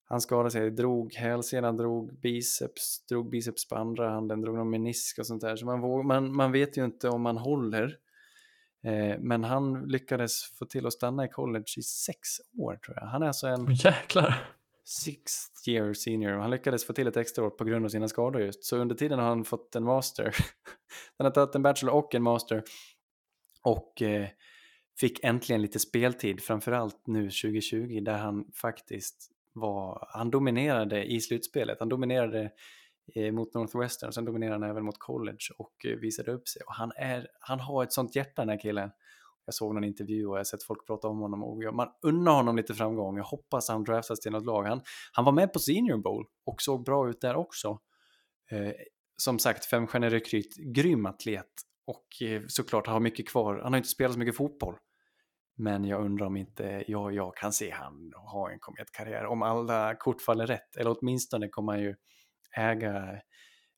han skadade sig, drog hälsenan, drog biceps, drog biceps på andra handen, drog någon menisk och sånt där. Så man, man, man vet ju inte om man håller. Eh, men han lyckades få till att stanna i college i sex år tror jag. Han är alltså en... Jäklar! Sixth year senior. Han lyckades få till ett extra år på grund av sina skador just. Så under tiden har han fått en master. han har tagit en bachelor och en master. Och eh, fick äntligen lite speltid, framförallt nu 2020 där han faktiskt var, han dominerade i slutspelet. Han dominerade eh, mot Northwestern, sen dominerade han även mot college och eh, visade upp sig. Och han, är, han har ett sånt hjärta den här killen. Jag såg någon intervju och jag har sett folk prata om honom och man unnar honom lite framgång. Jag hoppas han draftas till något lag. Han, han var med på Senior Bowl och såg bra ut där också. Eh, som sagt, femstjärnig rekryt, grym atlet och eh, såklart har mycket kvar. Han har inte spelat så mycket fotboll. Men jag undrar om inte jag, jag kan se han ha en kometkarriär om alla kort faller rätt. Eller åtminstone kommer han ju äga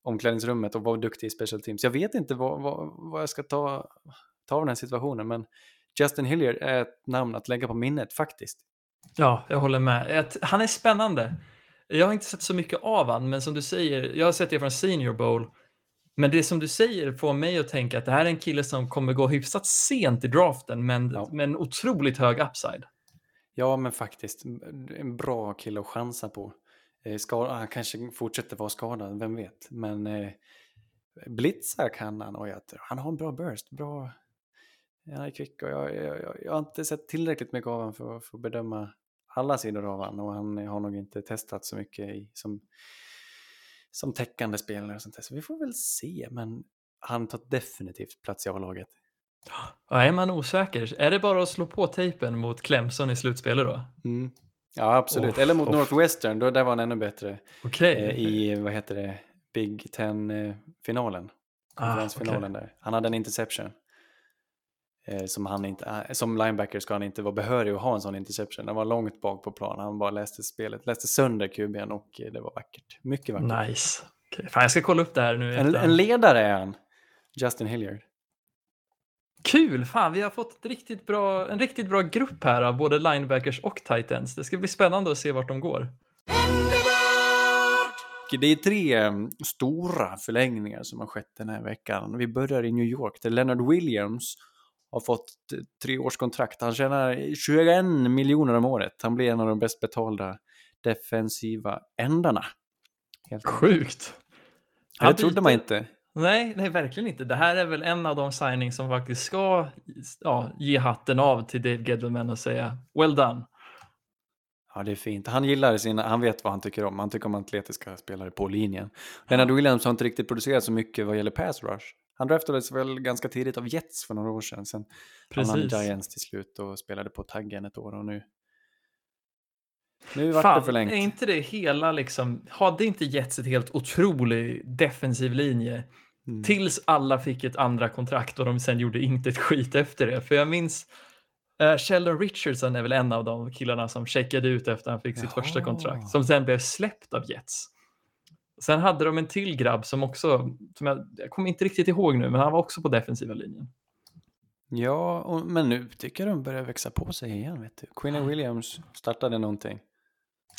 omklädningsrummet och vara duktig i special teams. Jag vet inte vad, vad, vad jag ska ta, ta av den här situationen, men Justin Hillier är ett namn att lägga på minnet faktiskt. Ja, jag håller med. Han är spännande. Jag har inte sett så mycket av honom, men som du säger, jag har sett det från Senior Bowl. Men det som du säger får mig att tänka att det här är en kille som kommer gå hyfsat sent i draften, men ja. med en otroligt hög upside. Ja, men faktiskt en bra kille att chansa på. Eh, skada, han kanske fortsätter vara skadad, vem vet. Men eh, blitza kan han och jag han har en bra burst, bra... Han är kvick och jag, jag, jag, jag har inte sett tillräckligt mycket av honom för, för att bedöma alla sidor av honom och han har nog inte testat så mycket i, som, som täckande spelare och sånt där. Så vi får väl se, men han tar definitivt plats i A-laget. Ja, är man osäker, är det bara att slå på tejpen mot Clemson i slutspelet då? Mm. Ja, absolut. Oh, Eller mot oh. Northwestern, då, där var han ännu bättre. Okay. Eh, I, vad heter det, Big Ten-finalen. Ah, Konferensfinalen ah, okay. där. Han hade en interception. Eh, som, han inte, eh, som linebacker ska han inte vara behörig att ha en sån interception. Han var långt bak på plan. Han bara läste spelet, läste sönder QB'n och eh, det var vackert. Mycket vackert. Nice. Okay. Fan, jag ska kolla upp det här nu. En, en ledare är han. Justin Hilliard. Kul! Fan, vi har fått riktigt bra, en riktigt bra grupp här av både linebackers och titans. Det ska bli spännande att se vart de går. Det är tre mm, stora förlängningar som har skett den här veckan. Vi börjar i New York där Leonard Williams har fått tre års kontrakt. Han tjänar 21 miljoner om året. Han blir en av de bäst betalda defensiva ändarna. Helt Sjukt! Det trodde man inte. Nej, nej, verkligen inte. Det här är väl en av de signings som faktiskt ska ja, ge hatten av till Dave Gettleman och säga well done. Ja, det är fint. Han gillar sina, han vet vad han tycker om. Han tycker om atletiska spelare på linjen. Leonard Williams har inte riktigt producerat så mycket vad gäller pass rush. Han draftades väl ganska tidigt av Jets för några år sedan. Sen hamnade han Precis. Giants till slut och spelade på taggen ett år och nu... Nu vart det Fan, förlängt. är inte det hela liksom, hade inte Jets ett helt otrolig defensiv linje Mm. tills alla fick ett andra kontrakt och de sen gjorde inte ett skit efter det. För jag minns eh, Sheldon Richardson är väl en av de killarna som checkade ut efter han fick sitt första Jaha. kontrakt, som sen blev släppt av Jets. Sen hade de en till grabb som också, som jag, jag kommer inte riktigt ihåg nu, men han var också på defensiva linjen. Ja, och, men nu tycker jag de börjar växa på sig igen. Vet du. Quinny Williams startade någonting.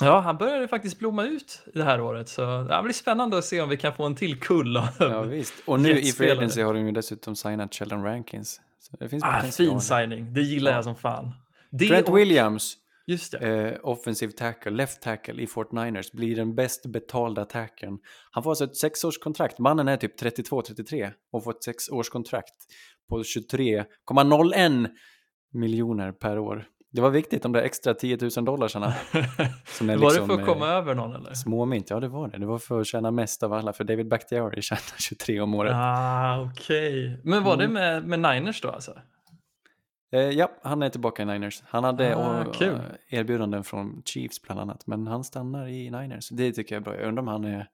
Ja, han började faktiskt blomma ut det här året, så det blir spännande att se om vi kan få en till kull av Ja, visst. Och nu i Free. Agency har de ju dessutom signat Sheldon Rankins. Så det finns Ah, fin signing, det gillar Ja. jag som fan. Det Trent och- Williams, Just det. eh, offensive tackle, left tackle i Fort Niners, blir den bäst betalda tacken. Han får alltså ett sexårskontrakt. Mannen är typ 32-33 och får ett sexårskontrakt på 23,01 miljoner per år. Det var viktigt, de där extra 10 000 dollarsarna. Som är var liksom, det för att komma eh, över någon eller? Småmynt, ja det var det. Det var för att tjäna mest av alla, för David Bakhtiari tjänar 23 om året. Ah, okej. Men var det Mm. med, med Niners då alltså? Eh, ja, han är tillbaka i Niners. Han hade Ah, kul. eh, erbjudanden från Chiefs bland annat, men han stannar i Niners. Det tycker jag är bra. Jag undrar om han är...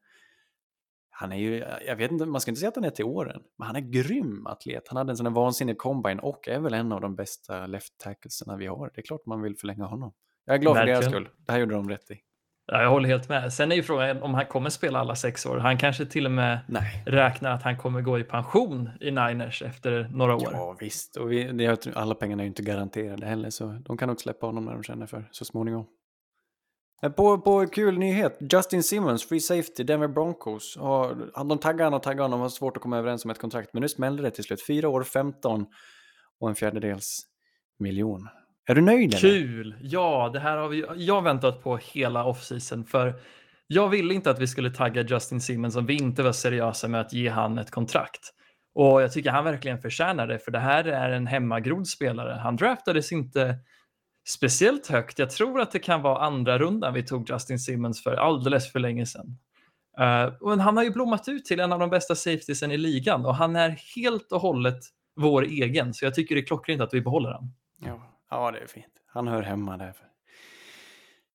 Han är ju, jag vet inte, man ska inte säga att han är till åren, men han är grym atlet. Han hade en sån här vansinnig combine och är väl en av de bästa left tacklesarna vi har. Det är klart man vill förlänga honom. Jag är glad för deras Verkligen. skull. Det här gjorde de rätt i. Ja, jag håller helt med. Sen är ju frågan om han kommer spela alla sex år. Han kanske till och med Nej. räknar att han kommer gå i pension i Niners efter några år. Ja, visst. Och vi, det, jag tror- alla pengarna är ju inte garanterade heller, så de kan nog släppa honom när de känner för så småningom. Men På, på kul nyhet, Justin Simmons, Free Safety, Denver Broncos. Har, de taggat honom och taggat honom har svårt att komma överens om ett kontrakt, men nu smällde det till slut. Fyra år, 15 och en fjärdedels miljon. Är du nöjd eller? Kul! Ja, det här har vi jag har väntat på hela offseason för jag ville inte att vi skulle tagga Justin Simmons om vi inte var seriösa med att ge han ett kontrakt. Och jag tycker han verkligen förtjänar det för det här är en hemmagrodd spelare. Han draftades inte speciellt högt. Jag tror att det kan vara andra rundan vi tog Justin Simmons för alldeles för länge sedan. Eh, men han har ju blommat ut till en av de bästa safetiesen i ligan och han är helt och hållet vår egen så jag tycker det är klockrent att vi behåller han. Ja, ja, det är fint. Han hör hemma där.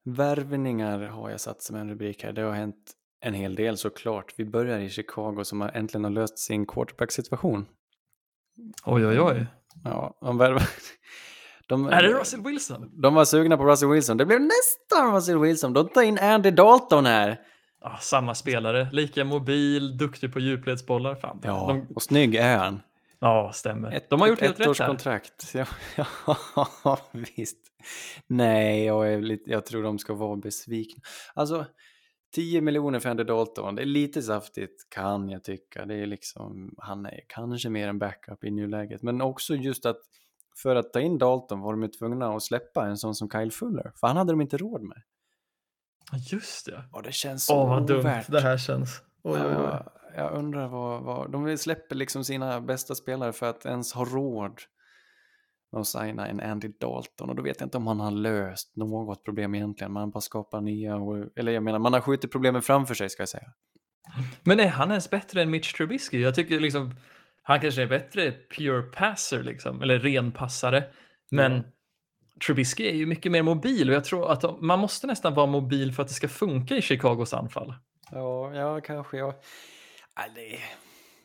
Värvningar har jag satt som en rubrik här. Det har hänt en hel del såklart. Vi börjar i Chicago som har äntligen har löst sin quarterback-situation. Oj, oj, oj. Ja, de värvar... De, Är det Russell Wilson? De var sugna på Russell Wilson. Det blev nästan Russell Wilson. De tar in Andy Dalton här. Ja, samma spelare, lika mobil, duktig på djupledsbollar. Fan. Ja, De, och snygg är han. Ja stämmer. de har gjort helt rätt här. kontrakt. Ja, ja, visst. Nej, jag, är lite, jag tror de ska vara besvikna. Alltså, 10 miljoner för Andy Dalton, det är lite saftigt kan jag tycka. Det är liksom, han är kanske mer en backup i nuläget. Men också just att för att ta in Dalton var de ju tvungna att släppa en sån som Kyle Fuller. För han hade de inte råd med. Ja, Just det. Och det känns så Åh, vad dumt ovärt. det här känns. Oj, oj, oj. Ja, jag undrar vad, vad... De släpper liksom sina bästa spelare för att ens ha råd med att signa en Andy Dalton. Och då vet jag inte om han har löst något problem egentligen. Man bara skapar nya... och- Eller jag menar, man har skjutit problemen framför sig ska jag säga. Men är han ens bättre än Mitch Trubisky? Jag tycker liksom, han kanske är bättre pure passer liksom, eller renpassare. Men Ja. Trubisky är ju mycket mer mobil och jag tror att man måste nästan vara mobil för att det ska funka i Chicagos anfall. Ja, ja kanske jag... Nej, det, är,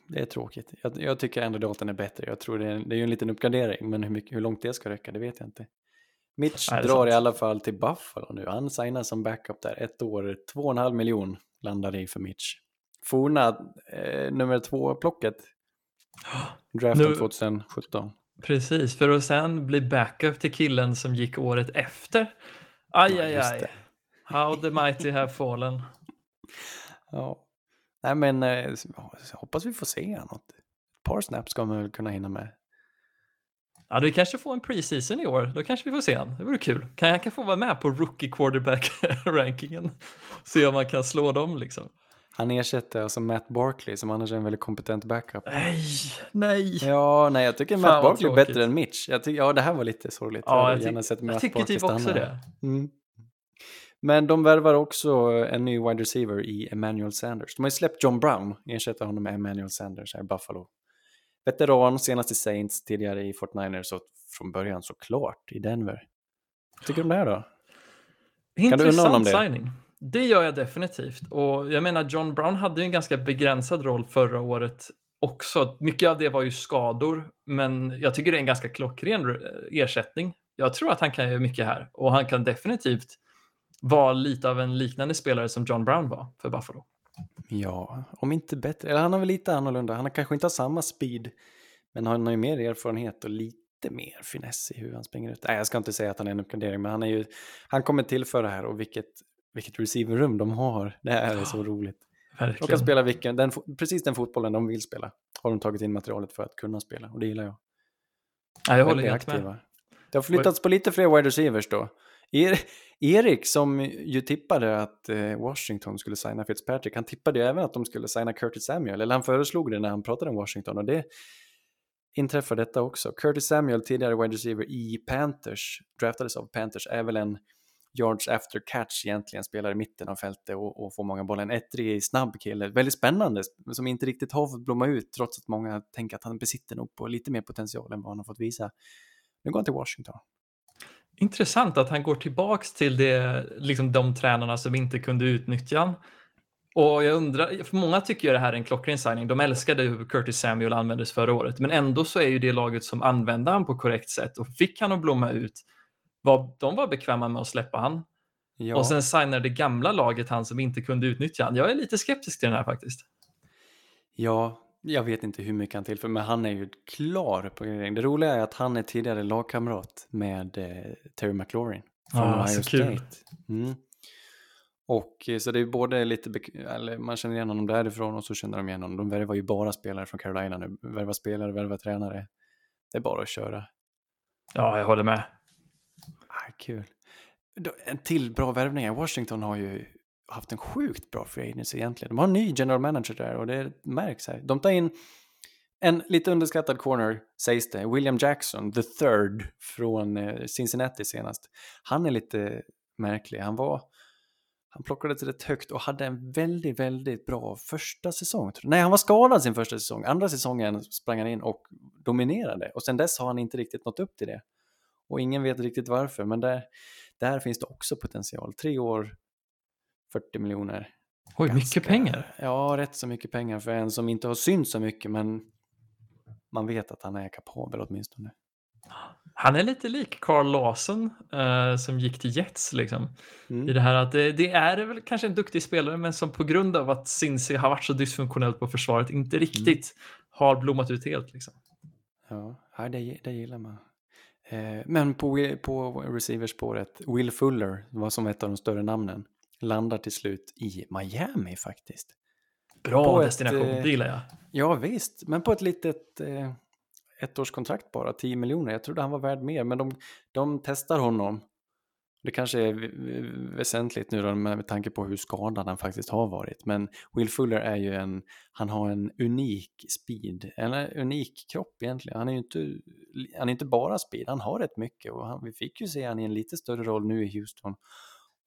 det är tråkigt. Jag, jag tycker Andy Dalton är bättre. Jag tror det är, det är ju en liten uppgradering, men hur, mycket, hur långt det ska räcka, det vet jag inte. Mitch Nej, drar sant. i alla fall till Buffalo nu. Han signar som backup där. Ett år, 2,5 miljon landar det i för Mitch. Forna eh, nummer två-plocket. Draften Nu- 2017. Precis, för att sen bli backup till killen som gick året efter. Aj, Ja, aj, aj. How the mighty have fallen. Ja. Nej, men eh, jag hoppas vi får se något. Ett par snaps ska man väl kunna hinna med. Ja, du kanske får en preseason i år. Då kanske vi får se han. Det vore kul. Kan jag kan få vara med på rookie quarterback-rankingen. Se om man kan slå dem liksom. Han ersätter alltså Matt Barkley som annars är en väldigt kompetent backup. Nej, nej. Ja, nej, jag tycker Fan, Matt Barkley är bättre än Mitch. Jag tycker, ja, det här var lite sorgligt. Ja, jag, gärna tyck- jag tycker typ också det. Mm. Men de värvar också en ny wide receiver i Emmanuel Sanders. De har ju släppt John Brown, ersätter honom med Emmanuel Sanders här i Buffalo. Veteran, senast i Saints, tidigare i 49ers och från början såklart i Denver. Vad tycker du om det här då? Intressant du unna honom det? signing. Det gör jag definitivt. Och jag menar, John Brown hade ju en ganska begränsad roll förra året också. Mycket av det var ju skador, men jag tycker det är en ganska klockren ersättning. Jag tror att han kan göra mycket här och han kan definitivt vara lite av en liknande spelare som John Brown var för Buffalo. Ja, om inte bättre. Eller han har väl lite annorlunda. Han har kanske inte har samma speed, men han har ju mer erfarenhet och lite mer finess i hur han springer ut. Nej, jag ska inte säga att han är en uppgradering, men han är ju, han kommer tillföra här och vilket, vilket receiverrum de har. Det här är så roligt. Verkligen. De kan spela vilken, den, precis den fotbollen de vill spela. Har de tagit in materialet för att kunna spela och det gillar jag. Ja, jag håller helt med. Det har flyttats på lite fler wide receivers då. Er, Erik som ju tippade att eh, Washington skulle signa Fitzpatrick, han tippade ju även att de skulle signa Curtis Samuel, eller han föreslog det när han pratade om Washington och det inträffar detta också. Curtis Samuel, tidigare wide receiver i Panthers, draftades av Panthers, är väl en yards after catch egentligen, spelar i mitten av fältet och, och får många bollar. En ettrig, snabb kille, väldigt spännande, som inte riktigt har fått blomma ut trots att många tänker att han besitter nog på lite mer potential än vad han har fått visa. Nu går han till Washington. Intressant att han går tillbaks till det, liksom de tränarna som inte kunde utnyttja han. Och jag undrar, för många tycker ju det här är en klockren signing. De älskade hur Curtis Samuel användes förra året, men ändå så är ju det laget som använde han på korrekt sätt och fick han att blomma ut. Var, de var bekväma med att släppa han. Ja, Och sen signar det gamla laget han som inte kunde utnyttja han. Jag är lite skeptisk till den här faktiskt. ja, jag vet inte hur mycket han tillför, men han är ju klar på gradering. Det roliga är att han är tidigare lagkamrat med eh, Terry McLaurin från Ah, Ohio så kul. State. Mm. Och eh, så det är både lite, eller man känner igen honom därifrån och så känner de igen honom. De värvar ju bara spelare från Carolina nu. Värva spelare, värva tränare. Det är bara att köra. Ja, jag håller med. Ah, kul. En till bra värvning. Washington har ju haft en sjukt bra free agency egentligen. De har en ny general manager där och det märks här. De tar in en lite underskattad corner, sägs det, William Jackson, the third från eh, Cincinnati senast. Han är lite märklig. Han var, han plockades rätt högt och hade en väldigt, väldigt bra första säsong. Nej, han var skadad sin första säsong. Andra säsongen sprang han in och dominerade och sen dess har han inte riktigt nått upp till det. Och ingen vet riktigt varför, men där, där finns det också potential. Tre år, 40 miljoner. Oj, Ganska- mycket pengar. Ja, rätt så mycket pengar för en som inte har synts så mycket, men man vet att han är kapabel åtminstone. Han är lite lik Carl Lawson eh, som gick till Jets liksom. Mm. I det här att det, det är väl kanske en duktig spelare men som på grund av att Cincy har varit så dysfunktionellt på försvaret inte riktigt har blommat ut helt liksom. Ja, ja det, det gillar man. Eh, men på, på receiverspåret, Will Fuller var som ett av de större namnen, landar till slut i Miami faktiskt. Bra På ett, destination, eh, det gillar jag. Ja visst, men på ett litet eh, ettårskontrakt bara, 10 miljoner. Jag trodde han var värd mer, men de, de testar honom. Det kanske är väsentligt nu då med tanke på hur skadad han faktiskt har varit. Men Will Fuller är ju en, han har en unik speed, en unik kropp egentligen. Han är ju inte, han är inte bara speed, han har rätt mycket och han, vi fick ju se han i en lite större roll nu i Houston.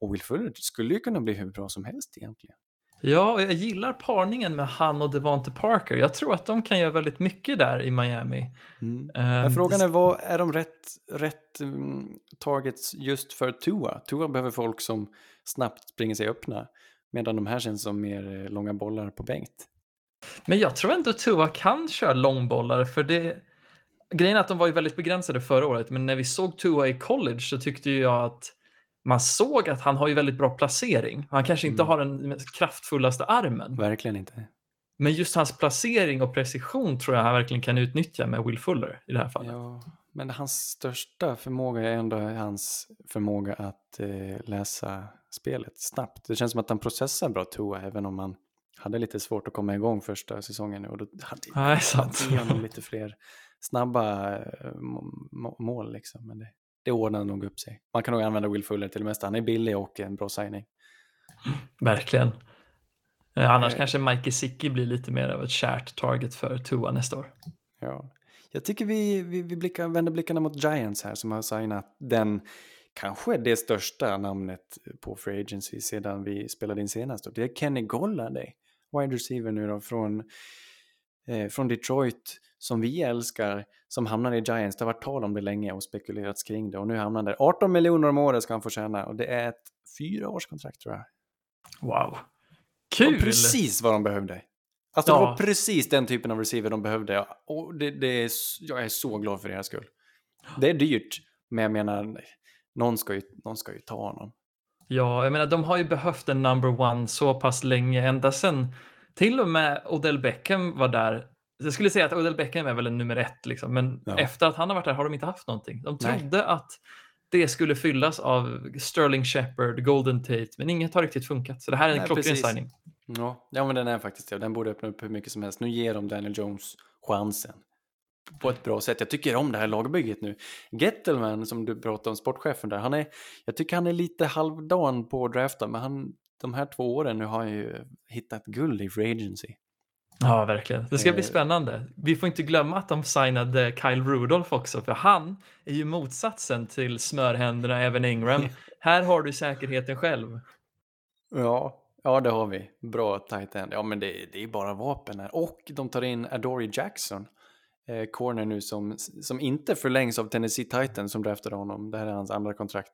Och Will Fuller skulle ju kunna bli hur bra som helst egentligen. Ja, och jag gillar parningen med han och Devante Parker. Jag tror att de kan göra väldigt mycket där i Miami. Mm. Men frågan är, vad, är de rätt, rätt um, targets just för Tua? Tua behöver folk som snabbt springer sig öppna, medan de här känns som mer eh, långa bollar på Bengt. Men jag tror ändå Tua kan köra långbollar för det Grejen är att de var ju väldigt begränsade förra året, men när vi såg Tua i college så tyckte ju jag att man såg att han har ju väldigt bra placering. Han kanske inte Mm. har den mest kraftfullaste armen, Verkligen inte. men just hans placering och precision tror jag han verkligen kan utnyttja med Will Fuller i det här fallet. Ja, men hans största förmåga är ändå hans förmåga att eh, läsa spelet snabbt. Det känns som att han processar bra Tua, även om han hade lite svårt att komma igång första säsongen nu. Och då hade Nej, sant. hade honom lite fler snabba eh, må- må- mål liksom. Men det, det ordnar nog upp sig. Man kan nog använda Will Fuller till det mesta. Han är billig och en bra signing. Verkligen. Eh, Annars Eh. kanske Mike Gesicki blir lite mer av ett kärt target för Tua nästa år. Ja. Jag tycker vi, vi, vi blickar, vänder blickarna mot Giants här som har signat den kanske det största namnet på Free Agency sedan vi spelade in senast. Och det är Kenny Golladay, wide receiver nu då från, eh, från Detroit som vi älskar, som hamnade i Giants. Det har varit tal om det länge och spekulerats kring det och nu hamnar han där. 18 miljoner om året ska han få tjäna och det är ett fyraårskontrakt tror jag. Wow. Kul! Och precis vad de behövde. Alltså Ja. det var precis den typen av receiver de behövde och det, det är, jag är så glad för deras skull. Det är dyrt, men jag menar, någon ska ju, någon ska ju ta honom. Ja, jag menar de har ju behövt en number one så pass länge, ända sedan till och med Odell Beckham var där. Jag skulle säga att Odell Beckham är väl en nummer ett, liksom, men Ja. efter att han har varit där har de inte haft någonting. De Nej. trodde att det skulle fyllas av Sterling Shepard, Golden Tate, men inget har riktigt funkat. Så det här är en Nej, klockren signing. Ja, ja, men den är faktiskt det. Den borde öppna upp hur mycket som helst. Nu ger de Daniel Jones chansen. På ett bra sätt. Jag tycker om det här lagbygget nu. Gettelman, som du pratade om, sportchefen där, han är, jag tycker han är lite halvdan på drafta, men han, de här två åren nu har han ju hittat guld i free agency. Ja, verkligen. Det ska bli Eh. spännande. Vi får inte glömma att de signade Kyle Rudolph också, för han är ju motsatsen till smörhänderna Evan Ingram. Här har du säkerheten själv. Ja, ja det har vi. Bra tight end. Ja, men det, det är bara vapen här. Och de tar in Adoree Jackson, eh, corner nu som, som inte förlängs av Tennessee Titans som draftade honom. Det här är hans andra kontrakt.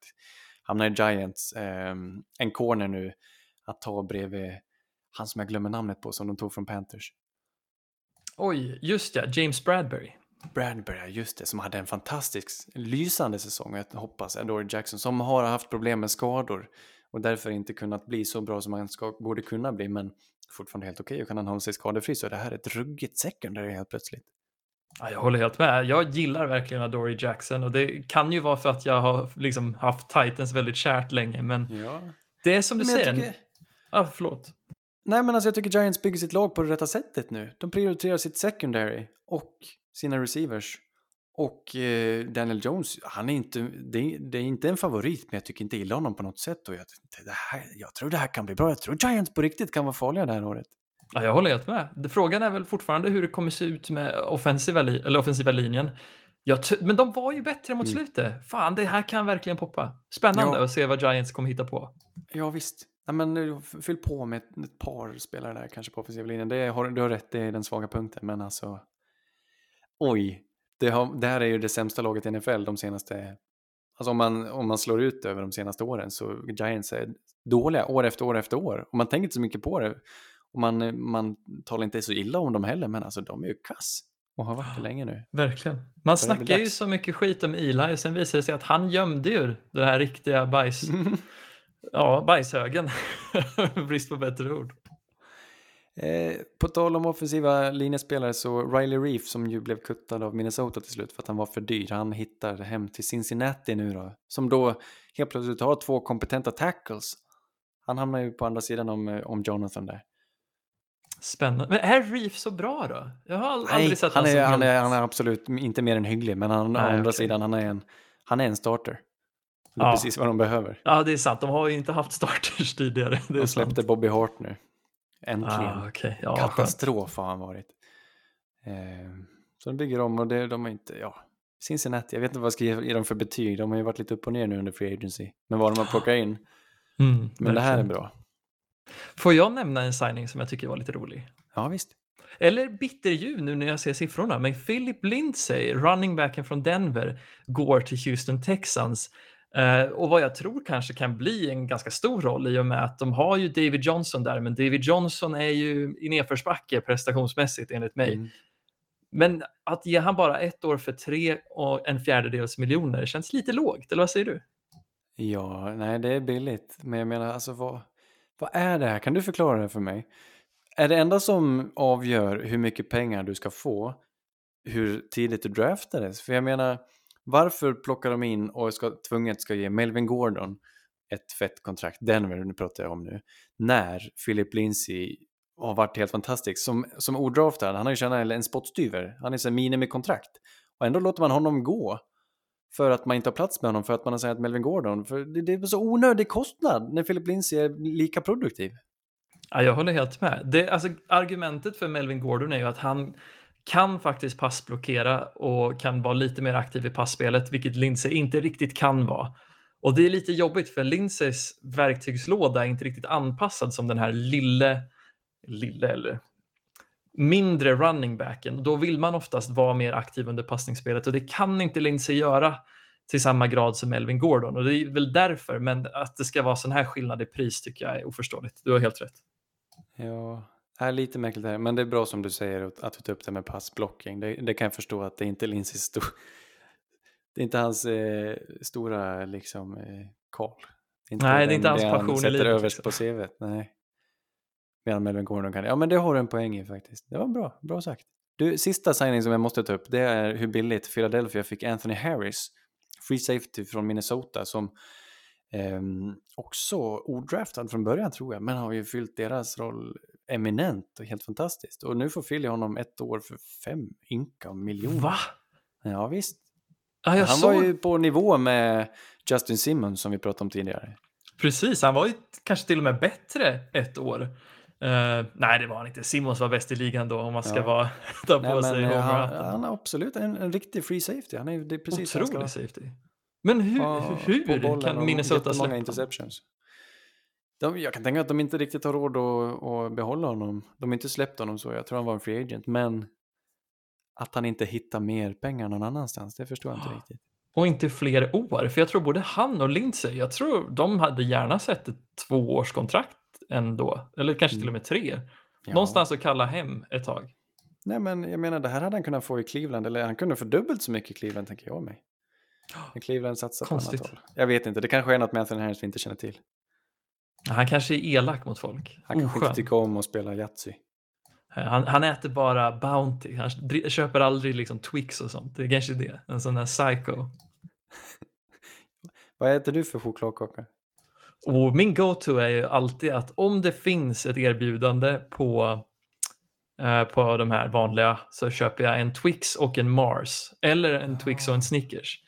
Hamnar i Giants. Eh, en corner nu att ta bredvid han som jag glömmer namnet på som de tog från Panthers. Oj, just ja, James Bradbury. Bradbury, just det, som hade en fantastisk, lysande säsong. Jag hoppas Adoree Jackson som har haft problem med skador och därför inte kunnat bli så bra som han ska, borde kunna bli, men fortfarande helt okej och kan han hålla sig skadefri så är det här ett ruggigt secondary helt plötsligt. Ja, jag håller helt med. Jag gillar verkligen Adoree Jackson och det kan ju vara för att jag har liksom haft Titans väldigt kärt länge, men Ja. det är som du Men säger. tycker, Ja, förlåt. Nej men alltså jag tycker Giants bygger sitt lag på det rätta sättet nu. De prioriterar sitt secondary och sina receivers. Och eh, Daniel Jones, han är inte, det är, det är inte en favorit, men jag tycker inte illa honom på något sätt. Och jag, det här, jag tror det här kan bli bra. Jag tror Giants på riktigt kan vara farliga det här året. Ja, jag håller helt med. Frågan är väl fortfarande hur det kommer se ut med offensiva, eller offensiva linjen. Jag men de var ju bättre mot Mm. slutet. Fan, det här kan verkligen poppa. Spännande Ja. att se vad Giants kommer hitta på. Ja visst. Ja, men eh, fyll på med ett, ett par spelare där kanske på offensiva linjen. Det har, du har rätt, det är den svaga punkten. Men alltså, oj. Det, har, det här är ju det sämsta laget i NFL de senaste... Alltså om man, om man slår ut över de senaste åren så Giants är dåliga år efter år efter år. Och man tänker inte så mycket på det. Och man, eh, man talar inte så illa om dem heller, men alltså de är ju kass. Och har varit det länge nu. Verkligen. Man det väl snackar ju så mycket skit om Eli och sen visar det sig att han gömde ju den här riktiga bajs... ja, bajshögen. Brist på bättre ord. Eh, på tal om offensiva linjespelare så Riley Reef som ju blev kuttad av Minnesota till slut för att han var för dyr. Han hittar hem till Cincinnati nu då. Som då helt plötsligt har två kompetenta tackles. Han hamnar ju på andra sidan om, eh, om Jonathan där. Spännande. Men är Reef så bra då? Jag har al- aldrig sett han är, han, är, han är absolut inte mer än hygglig men han, å Nej, andra okej. sidan han är en, han är en starter. Det är Ja. precis vad de behöver. Ja, det är sant. De har ju inte haft starters tidigare. Det De sant. släppte Bobby Hart nu. Äntligen. Ah, okej. Ja, skönt. Katastrof har han varit. Eh, så de bygger om och det, de har inte, ja, Cincinnati, jag vet inte vad jag ska ge, dem för betyg. De har ju varit lite upp och ner nu under Free Agency. Men vad de har plockat in. Mm, Men det här är bra. Får jag nämna en signing som jag tycker var lite rolig? Ja, visst. Eller bitterljuv nu när jag ser siffrorna, men Philip Lindsay, running backen från Denver, går till Houston Texans. Eh, och vad jag tror kanske kan bli en ganska stor roll i och med att de har ju David Johnson där, men David Johnson är ju i nedförsbacke prestationsmässigt enligt mig. Mm. Men att ge han bara ett år för tre och en fjärdedels miljoner känns lite lågt, eller vad säger du? Ja, nej, det är billigt. Men jag menar, alltså vad, vad är det här? Kan du förklara det för mig? Är det enda som avgör hur mycket pengar du ska få hur tidigt du draftades? För jag menar, varför plockar de in och ska, tvunget ska ge Melvin Gordon ett fett kontrakt, Denver nu pratar jag om nu, när Philip Lindsay har varit helt fantastisk. Som, som odraftad, han har ju tjänat en spottstyver, han är så minimikontrakt. Och ändå låter man honom gå för att man inte har plats med honom, för att man har sagt Melvin Gordon. För det, det är så onödig kostnad när Philip Lindsay är lika produktiv. Ja, jag håller helt med. Det, alltså, argumentet för Melvin Gordon är ju att han kan faktiskt passblockera och kan vara lite mer aktiv i passspelet, vilket Lindsey inte riktigt kan vara. Och det är lite jobbigt för Lindsays verktygslåda är inte riktigt anpassad som den här lille, lille eller mindre running backen. Då vill man oftast vara mer aktiv under passningsspelet och det kan inte Lindsay göra till samma grad som Elvin Gordon och det är väl därför, men att det ska vara sån här skillnad i pris tycker jag är oförståeligt. Du har helt rätt. Ja, är lite märkligt här, men det är bra som du säger att du tar upp det med passblocking. Det, det kan jag förstå att det inte är Lindsays stor... Det är inte hans eh, stora liksom eh, call. Nej, det är inte hans passion i livet. sätter överst liksom. på CVt, nej. Medan Melvin Gordon kan Ja, men det har du en poäng i faktiskt. Det var bra, bra sagt. Du, sista signing som jag måste ta upp, det är hur billigt Philadelphia fick Anthony Harris, free safety från Minnesota, som eh, också odraftad från början tror jag, men har ju fyllt deras roll eminent och helt fantastiskt. Och nu får Philly honom ett år för fem ynka miljoner. Va? Ja, visst. Jag Han såg... var ju på nivå med Justin Simmons som vi pratade om tidigare. Precis, han var ju kanske till och med bättre ett år. Uh, nej, det var han inte. Simmons var bäst i ligan då om man ska Ja. vara, ta på Nej, sig men, eh, han, han har absolut en, en riktig free safety. Han är, det är precis Otrolig safety. Men hur, Ja, på hur kan Minnesota släppa interceptions. De, jag kan tänka att de inte riktigt har råd att, att behålla honom. De har inte släppt honom så, jag tror han var en free agent. Men att han inte hittar mer pengar någon annanstans, det förstår jag inte riktigt. Och inte fler år, för jag tror både han och Lindsey, jag tror de hade gärna sett ett tvåårskontrakt ändå, eller kanske till och med tre. Ja. Någonstans att kalla hem ett tag. Nej men jag menar det här hade han kunnat få i Cleveland, eller han kunde få dubbelt så mycket i Cleveland tänker jag mig. Men Cleveland satsar på annat Konstigt. håll. Jag vet inte, det kanske är något med Anthony Harris vi inte känner till. Han kanske är elak mot folk. Han kanske Oskön. inte tycker om att spela Yatzy. Han, han äter bara Bounty. Han köper aldrig liksom Twix och sånt. Det är kanske det. En sån där psycho. Vad äter du för chokladkaka? Och min go-to är ju alltid att om det finns ett erbjudande på, eh, på de här vanliga så köper jag en Twix och en Mars. Eller en Twix och en Snickers.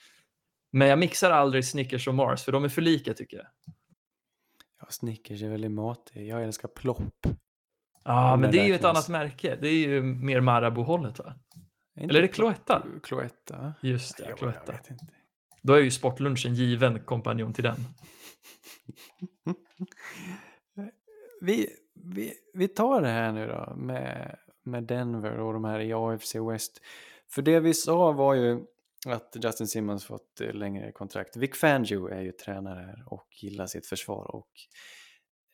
Men jag mixar aldrig Snickers och Mars för de är för lika tycker jag. Ja, Snickers är väldigt matig. Jag älskar plopp. Ja, Om men det är ju ett annat märke. Det är ju mer Marabou-hållet va? Inte Eller är det Cloetta? Cloetta? Just det, Jag, jag Cloetta. vet inte. Då är ju sportlunchen given kompanjon till den. Vi, vi, vi tar det här nu då med, med Denver och de här i AFC West. För det vi sa var ju att Justin Simmons fått eh, längre kontrakt. Vic Fangio är ju tränare här och gillar sitt försvar och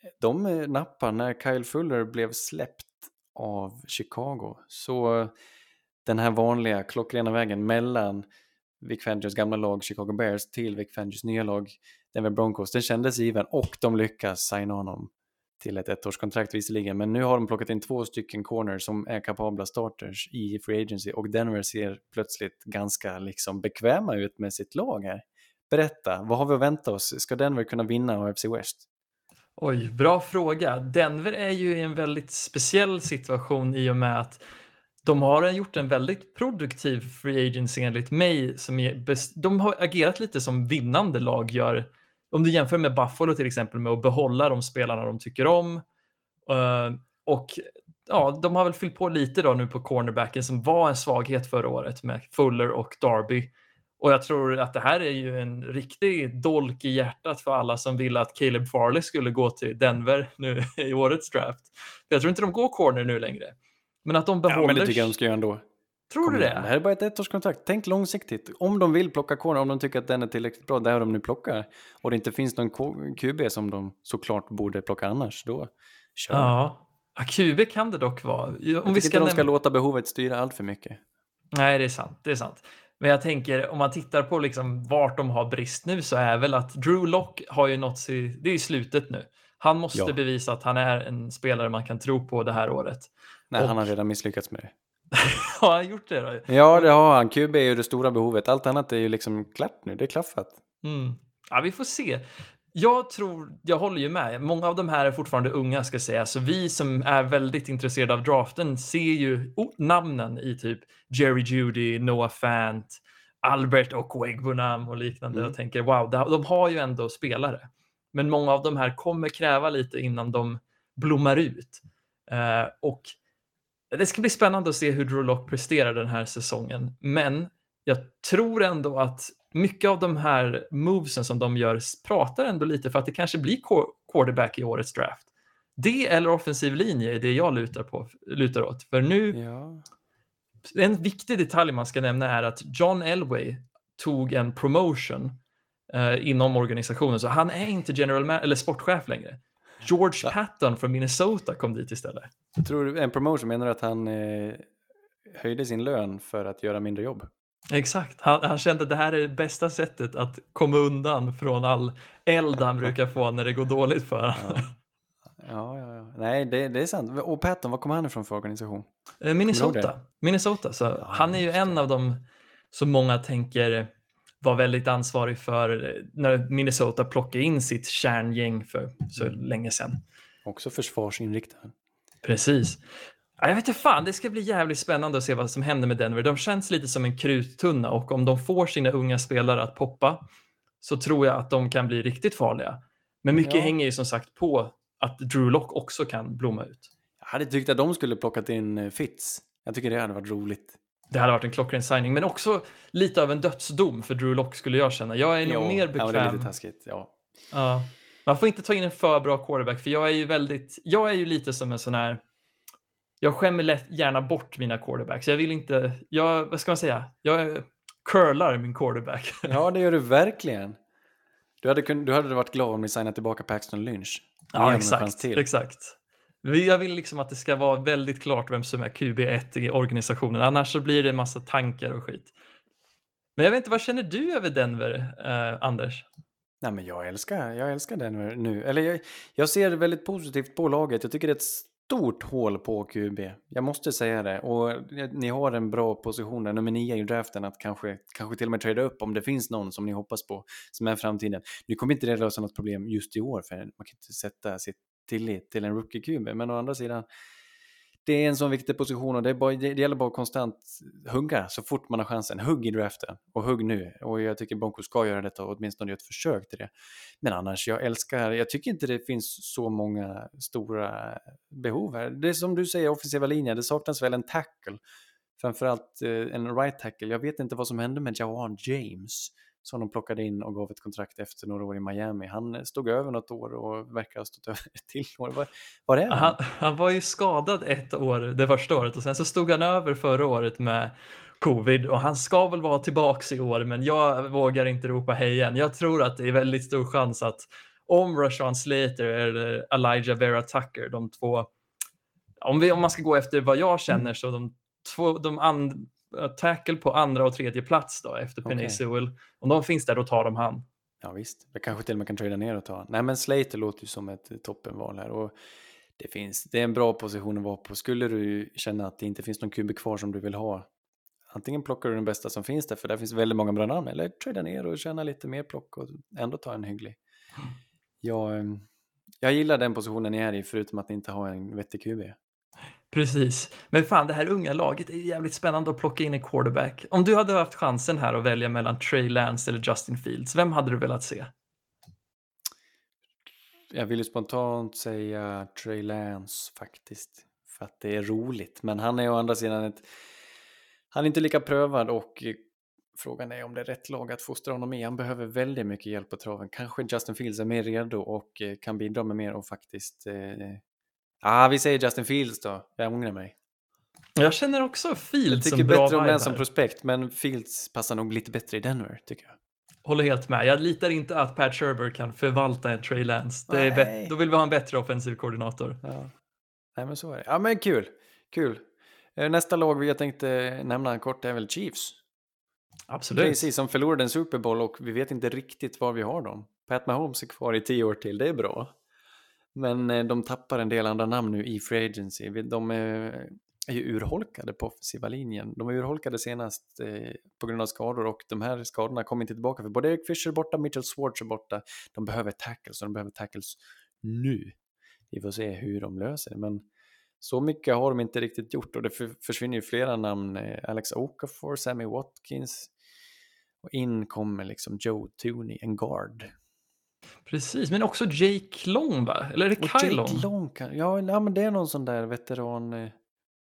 eh, de eh, nappar när Kyle Fuller blev släppt av Chicago. Så den här vanliga klockrena vägen mellan Vic Fangios gamla lag Chicago Bears till Vic Fangios nya lag Denver Broncos, den kändes given och de lyckas signa honom till ett ettårskontrakt visserligen, men nu har de plockat in två stycken corners som är kapabla starters i Free Agency och Denver ser plötsligt ganska liksom bekväma ut med sitt lag här. Berätta, vad har vi att vänta oss? Ska Denver kunna vinna AFC West? Oj, bra fråga. Denver är ju i en väldigt speciell situation i och med att de har gjort en väldigt produktiv free agency enligt mig. Som är de har agerat lite som vinnande lag gör. Om du jämför med Buffalo till exempel med att behålla de spelarna de tycker om. Eh, och ja, de har väl fyllt på lite då nu på cornerbacken som var en svaghet förra året med Fuller och Darby. Och jag tror att det här är ju en riktig dolk i hjärtat för alla som vill att Caleb Farley skulle gå till Denver nu i årets draft. Jag tror inte de går corner nu längre. Men att de behåller... Ja, men det tycker jag de ska göra ändå. Tror du Det det? här är bara ett ettårskontrakt. Tänk långsiktigt. Om de vill plocka corner, om de tycker att den är tillräckligt bra, där de nu plockar, och det inte finns någon QB som de såklart borde plocka annars, då kör. Ja. ja. QB kan det dock vara. Om Jag vi ska inte de ska låta behovet styra allt för mycket. Nej, det är sant. Det är sant. Men jag tänker om man tittar på liksom vart de har brist nu så är väl att Drew Lock har ju nått sig, det är i slutet nu. Han måste Ja. bevisa att han är en spelare man kan tro på det här året. Nej, Och- han har redan misslyckats med det. Har han gjort det då? Ja, det har han. QB är ju det stora behovet. Allt annat är ju liksom klart nu. Det är klaffat. Mm. Ja, vi får se. Jag tror, jag håller ju med. Många av de här är fortfarande unga ska jag säga, så vi som är väldigt intresserade av draften ser ju oh, namnen i typ Jerry Judy, Noah Fant, Albert Okwegbunam och liknande Mm. och tänker wow, de de har ju ändå spelare. Men många av de här kommer kräva lite innan de blommar ut. Eh, och det ska bli spännande att se hur Drew Lock presterar den här säsongen. Men jag tror ändå att mycket av de här movesen som de gör pratar ändå lite för att det kanske blir quarterback i årets draft. Det eller offensiv linje är det jag lutar, på, lutar åt. För nu, Ja. en viktig detalj man ska nämna är att John Elway tog en promotion eh, inom organisationen, så han är inte general eller sportchef längre. George Va? Patton från Minnesota kom dit istället. Jag tror en promotion menar du att han eh, höjde sin lön för att göra mindre jobb? Exakt, han, han kände att det här är det bästa sättet att komma undan från all eld han brukar få när det går dåligt för honom. Ja, ja, ja. Nej, det, det är sant. Och Patton, var kommer han ifrån för organisation? Eh, Minnesota. Minnesota, så han är ju en av dem som många tänker var väldigt ansvarig för eh, när Minnesota plockade in sitt kärngäng för så länge sedan. Också försvarsinriktad. Precis. Ja, Jag vet inte fan, det ska bli jävligt spännande att se vad som händer med Denver. De känns lite som en kruttunna och om de får sina unga spelare att poppa så tror jag att de kan bli riktigt farliga. Men mycket Ja. hänger ju som sagt på att Drew Lock också kan blomma ut. Jag hade tyckt att de skulle plockat in eh, Fitz. Jag tycker det hade varit roligt. Det hade varit en klockren signing, men också lite av en dödsdom för Drew Lock skulle jag känna. Jag är nog Jo, mer Ja, men det är bekväm. lite taskigt. Ja. Ja. Man får inte ta in en för bra quarterback, för jag är ju väldigt, jag är ju lite som en sån här, jag skämmer lätt, gärna bort mina quarterbacks. Jag vill inte, jag, vad ska man säga, jag curlar min quarterback. ja, det gör du verkligen. Du hade, kun, du hade varit glad om ni signade tillbaka Paxton Lynch. Ja, exakt. exakt. Jag vill liksom att det ska vara väldigt klart vem som är QB1 i organisationen, annars så blir det en massa tankar och skit. Men jag vet inte, vad känner du över Denver, eh, Anders? Nej, men jag älskar, jag älskar Denver nu. Eller jag, jag ser väldigt positivt på laget. Jag tycker det är ett stort hål på QB. Jag måste säga det. Och eh, ni har en bra position där, nummer nio i draften, att kanske, kanske till och med trada upp om det finns någon som ni hoppas på som är framtiden. Nu kommer inte det lösa något problem just i år, för man kan inte sätta sitt tillit till en rookie-QB. Men å andra sidan, det är en sån viktig position och det, är bara, det det gäller bara att konstant hugga så fort man har chansen. Hugg i draften och hugg nu. Och jag tycker Broncos ska göra detta och åtminstone göra ett försök till det. Men annars, jag älskar, jag tycker inte det finns så många stora behov här. Det är som du säger, offensiva linjen, det saknas väl en tackle. Framförallt eh, en right tackle. Jag vet inte vad som hände med Jawan James som de plockade in och gav ett kontrakt efter några år i Miami. Han stod över något år och verkar ha stått över ett till år. Var, var är han? Han, han var ju skadad ett år, det första året, och sen så stod han över förra året med covid och han ska väl vara tillbaks i år, men jag vågar inte ropa hej än. Jag tror att det är väldigt stor chans att om Rashawn Slater eller Elijah Vera Tucker, de två, om, vi, om man ska gå efter vad jag känner så de två, de and, tackle på andra och tredje plats då efter Penny Okej. Sewell, om de finns där då tar de han. Ja visst, jag kanske till och med kan trada ner och ta. Nej men Slater låter ju som ett toppenval här och det finns, det är en bra position att vara på. Skulle du känna att det inte finns någon kubik kvar som du vill ha, antingen plockar du den bästa som finns där, för där finns väldigt många bra namn, eller trada ner och tjäna lite mer plock och ändå ta en hygglig. Jag, eh, jag gillar den positionen ni är i, förutom att ni inte har en vettig QB. Precis. Men fan, det här unga laget är jävligt spännande att plocka in en quarterback. Om du hade haft chansen här att välja mellan Trey Lance eller Justin Fields, vem hade du velat se? Jag vill ju spontant säga Trey Lance faktiskt. För att det är roligt. Men han är å andra sidan ett... Han är inte lika prövad och frågan är om det är rätt lag att fostra honom i. Han behöver väldigt mycket hjälp på traven. Kanske Justin Fields är mer redo och eh, kan bidra med mer och faktiskt... Eh... Ah, vi säger Justin Fields då. Jag ångrar mig. Jag känner också Jag Fields tycker som bra bättre om den som prospekt, men Fields passar nog lite bättre i Denver, tycker jag. Håller helt med. Jag litar inte att Pat Sherber kan förvalta en Trey Lance. Det är då vill vi ha en bättre offensiv koordinator. Ja. Nej, men så är det. Ja, men kul. Kul. Eh, Nästa lag vi jag tänkte nämna kort är väl Chiefs. Absolut. Precis, som förlorade en Super Bowl och vi vet inte riktigt var vi har dem. Pat Mahomes är kvar i tio år till, det är bra. Men eh, de tappar en del andra namn nu i Free Agency. De är, är ju urholkade på offensiva linjen. De var urholkade senast eh, på grund av skador och de här skadorna kommer inte tillbaka. För både Eric Fisher är borta, Mitchell Swartz är borta. De behöver tackles och de behöver tackles nu. Vi får se hur de löser det. Men så mycket har de inte riktigt gjort och det försvinner ju flera namn. Eh, Alex Okafor, Sammy Watkins. Och in kommer liksom Joe Tooney, en guard. Precis, men också Jake Long va? Eller är det Och Kyle? Jake Long kan, ja, ja, men det är någon sån där veteran eh,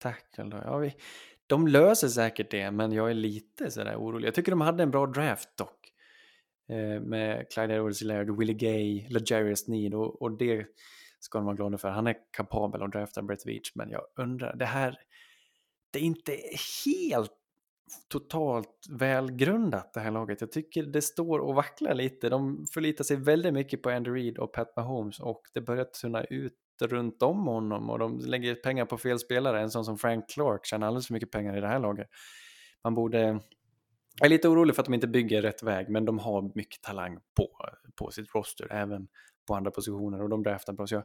tackle. Ja, vi, de löser säkert det, men jag är lite sådär orolig. Jag tycker de hade en bra draft dock. eh, med Clyde Edwards-Helaire, Willie Gay, LeJarius Need och, och det ska de vara glada för. Han är kapabel att drafta Brett Veach, men jag undrar, det här, det är inte helt totalt välgrundat det här laget. Jag tycker det står och vacklar lite. De förlitar sig väldigt mycket på Andy Reid och Pat Mahomes och det börjar tunna ut runt om honom och de lägger pengar på fel spelare. En sån som Frank Clark tjänar alldeles för mycket pengar i det här laget. Man borde... Jag är lite orolig för att de inte bygger rätt väg, men de har mycket talang på, på sitt roster, även på andra positioner och de draftar bra. Så jag,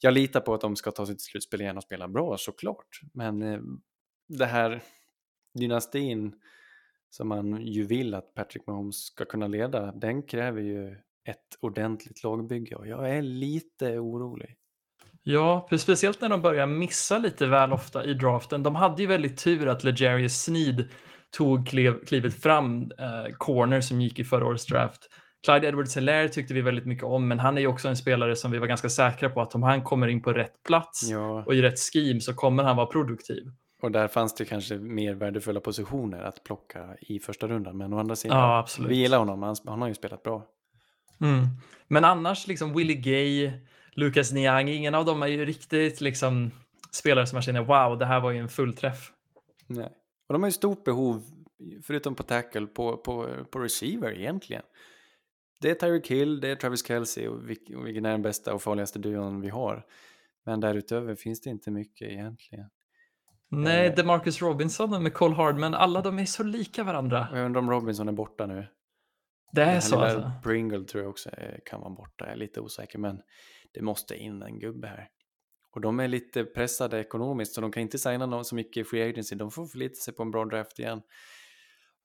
jag litar på att de ska ta sitt slutspel igen och spela bra såklart. Men eh, det här dynastin som man ju vill att Patrick Mahomes ska kunna leda, den kräver ju ett ordentligt lagbygge och jag är lite orolig. Ja, speciellt när de börjar missa lite väl ofta i draften. De hade ju väldigt tur att LeJarius Sneed tog klev, klivet fram eh, corner som gick i förra årets draft. Clyde edwards helaire tyckte vi väldigt mycket om, men han är ju också en spelare som vi var ganska säkra på att om han kommer in på rätt plats ja. och i rätt scheme så kommer han vara produktiv. Och där fanns det kanske mer värdefulla positioner att plocka i första rundan. Men å andra sidan, ja, vi gillar honom. Han, han har ju spelat bra. Mm. Men annars, liksom Willie Gay, Lucas Niang, ingen av dem är ju riktigt liksom spelare som man känner wow, det här var ju en fullträff. Nej. Och de har ju stort behov, förutom på tackle, på, på, på receiver egentligen. Det är Tyreek Hill, det är Travis Kelce och vilken är den bästa och farligaste duon vi har. Men därutöver finns det inte mycket egentligen. Nej, eh. DeMarcus Robinson och Cole Hardman, alla de är så lika varandra. Jag undrar om Robinson är borta nu. Det är så alltså? Pringle tror jag också kan vara borta, jag är lite osäker, men det måste in en gubbe här. Och de är lite pressade ekonomiskt så de kan inte signa någon så mycket free agency, de får förlita sig på en bra draft igen.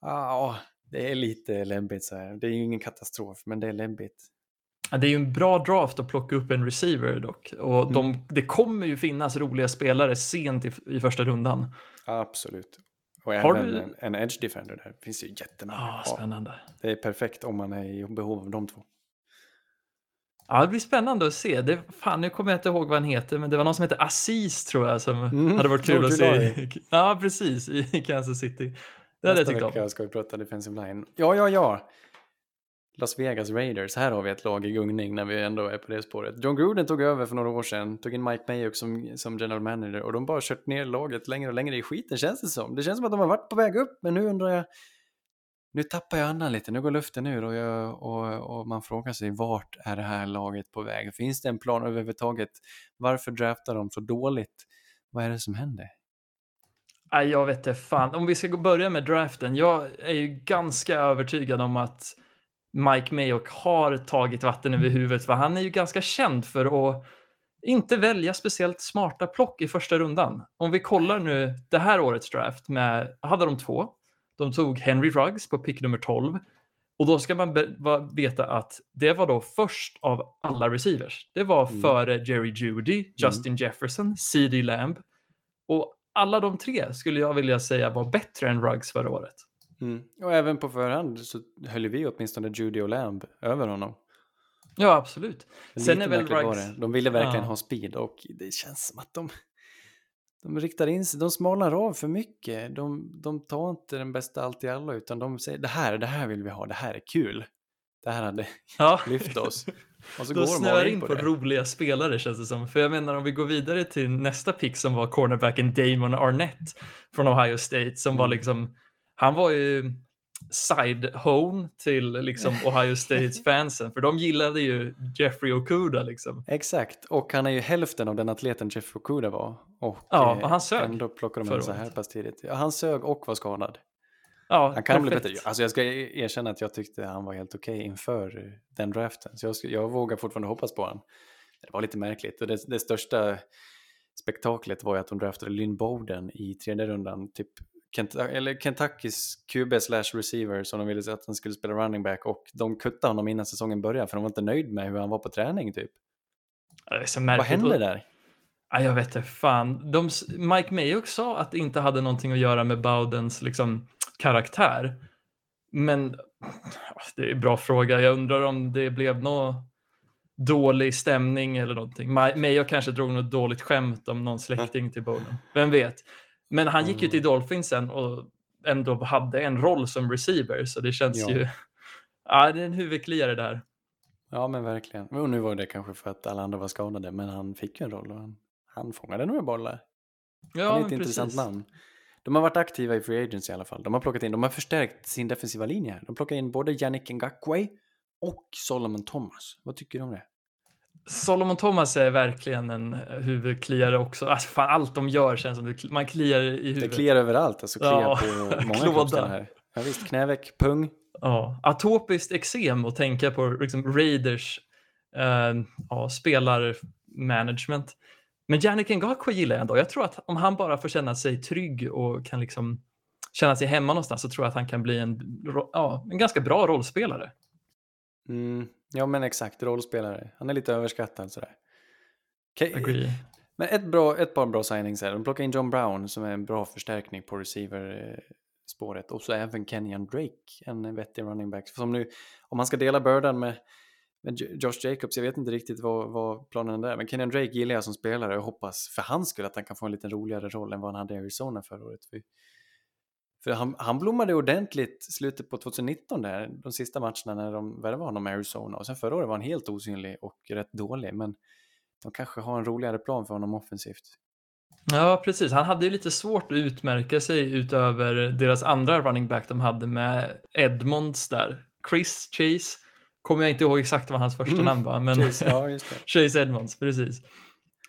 Ja, ah, det är lite lämpligt så här. Det är ju ingen katastrof, men det är lämpligt. Det är ju en bra draft att plocka upp en receiver dock. Och mm. de, det kommer ju finnas roliga spelare sent i, i första rundan. Absolut. Och Har även du... en, en edge defender där. Det finns ju jättemånga. Ah, spännande. Det är perfekt om man är i behov av de två. Ja, det blir spännande att se. Det, fan, nu kommer jag inte ihåg vad han heter, men det var någon som hette Aziz tror jag som mm, hade varit kul att se. Ja, precis, i Kansas City. Det hade jag tyckt om. ska vi prata defensive line. Ja, ja, ja. Las Vegas Raiders, här har vi ett lag i gungning när vi ändå är på det spåret. John Gruden tog över för några år sedan, tog in Mike Mayock som, som general manager och de bara kört ner laget längre och längre i skiten känns det som. Det känns som att de har varit på väg upp, men nu undrar jag, nu tappar jag andan lite, nu går luften ur och, jag, och, och man frågar sig vart är det här laget på väg? Finns det en plan överhuvudtaget? Varför draftar de så dåligt? Vad är det som händer? Jag vet inte fan. Om vi ska börja med draften. Jag är ju ganska övertygad om att Mike Mayock har tagit vatten över huvudet för han är ju ganska känd för att inte välja speciellt smarta plock i första rundan. Om vi kollar nu det här årets draft med, hade de två. De tog Henry Ruggs på pick nummer 12 och då ska man veta att det var då först av alla receivers. Det var mm. före Jerry Judy, mm. Justin mm. Jefferson, CD Lamb och alla de tre skulle jag vilja säga var bättre än Ruggs förra året. Mm. Och även på förhand så höll vi åtminstone Judy och Lamb över honom. Ja, absolut. Sen är väl Ruggs... De ville verkligen ja. ha speed och det känns som att de, de riktar in sig, de smalnar av för mycket. De, de tar inte den bästa allt i alla utan de säger det här, det här vill vi ha, det här är kul. Det här hade ja. lyft oss. Och så Då snöar in på, på roliga spelare känns det som. För jag menar om vi går vidare till nästa pick som var cornerbacken Damon Arnett från Ohio State som mm. var liksom han var ju side home till liksom Ohio States fansen för de gillade ju Jeffrey Okuda liksom. Exakt och han är ju hälften av den atleten Jeffrey Okuda var. Och, ja, och han sög. Ändå plockade de honom så här pass tidigt. Ja, han sög och var skadad. Ja, han kan perfekt. bli bättre. Alltså jag ska erkänna att jag tyckte han var helt okej okay inför den draften. Så jag, jag vågar fortfarande hoppas på honom. Det var lite märkligt och det, det största spektaklet var ju att de draftade Lynn Bowden i tredje rundan, typ Kent eller Kentuckys QB slash receiver som de ville att han skulle spela running back och de kuttade honom innan säsongen började för de var inte nöjd med hur han var på träning typ. Vad hände där? Ja, jag vet inte fan. De, Mike Mayock sa att det inte hade någonting att göra med Bowdens liksom, karaktär. Men det är en bra fråga. Jag undrar om det blev någon dålig stämning eller någonting. Mayock kanske drog något dåligt skämt om någon släkting till Bowden. Vem vet? Men han gick ju till mm. Dolphins sen och ändå hade en roll som receiver så det känns ja. ju Ja, det är en huvudkliare där. Ja, men verkligen. Och nu var det kanske för att alla andra var skadade, men han fick ju en roll och han, han fångade några bollar. Ja, han är ett intressant precis. namn. De har varit aktiva i Free Agents i alla fall. De har plockat in, de har förstärkt sin defensiva linje. De plockar in både Yannick Ngakwe och Solomon Thomas. Vad tycker du om det? Solomon Thomas är verkligen en huvudkliare också. Alltså, fan, allt de gör känns som det, man kliar i Det huvudet. kliar överallt, alltså kliar Ja, på många kroppsdelar här. Ja, visst, knäveck, pung. Ja, atopiskt eksem och tänka på liksom, Raiders eh, ja, spelarmanagement. Men Yannick Ngakwe gillar jag ändå. Jag tror att om han bara får känna sig trygg och kan liksom känna sig hemma någonstans så tror jag att han kan bli en, ja, en ganska bra rollspelare. Mm, ja, men exakt, rollspelare. Han är lite överskattad sådär. Okej, Agree. Men ett, bra, ett par bra signings här. De plockar in John Brown som är en bra förstärkning på receiver-spåret. Och så även Kenyan Drake, en vettig running back. Som nu, om man ska dela bördan med, med Jo- Josh Jacobs, jag vet inte riktigt vad, vad planen är. Men Kenyan Drake gillar jag som spelare och hoppas för hans skull att han kan få en lite roligare roll än vad han hade i Arizona förra året. För, för han, han blommade ordentligt slutet på 2019 där, de sista matcherna när de värvade honom i Arizona. Och sen förra året var han helt osynlig och rätt dålig. Men de kanske har en roligare plan för honom offensivt. Ja, precis. Han hade ju lite svårt att utmärka sig utöver deras andra running back de hade med Edmonds där. Chris Chase, kommer jag inte ihåg exakt vad hans första Mm. namn var, men Chase, ja. Chase Edmonds, precis.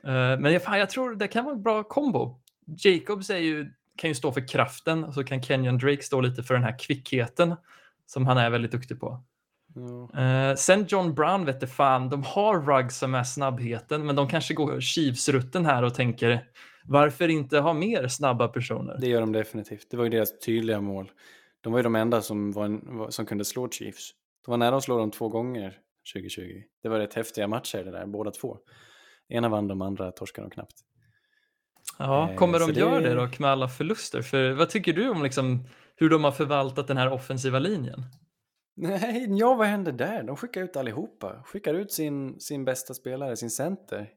Eh, men jag, fan, jag tror det kan vara en bra kombo. Jacobs är ju, kan ju stå för kraften och så kan Kenyon Drake stå lite för den här kvickheten som han är väldigt duktig på. Ja. Eh, sen John Brown vet du fan, de har Ruggs som är snabbheten, men de kanske går Chiefs-rutten här och tänker varför inte ha mer snabba personer? Det gör de definitivt. Det var ju deras tydliga mål. De var ju de enda som, var en, som kunde slå Chiefs. De var nära att slå dem två gånger 2020. Det var rätt häftiga matcher det där, båda två. Ena vann de andra torskade de knappt. Ja, Eh, kommer de det- göra det dock med alla förluster? För vad tycker du om liksom hur de har förvaltat den här offensiva linjen? Nej, ja vad hände där? De skickar ut allihopa. Skickar ut sin, sin bästa spelare, sin center.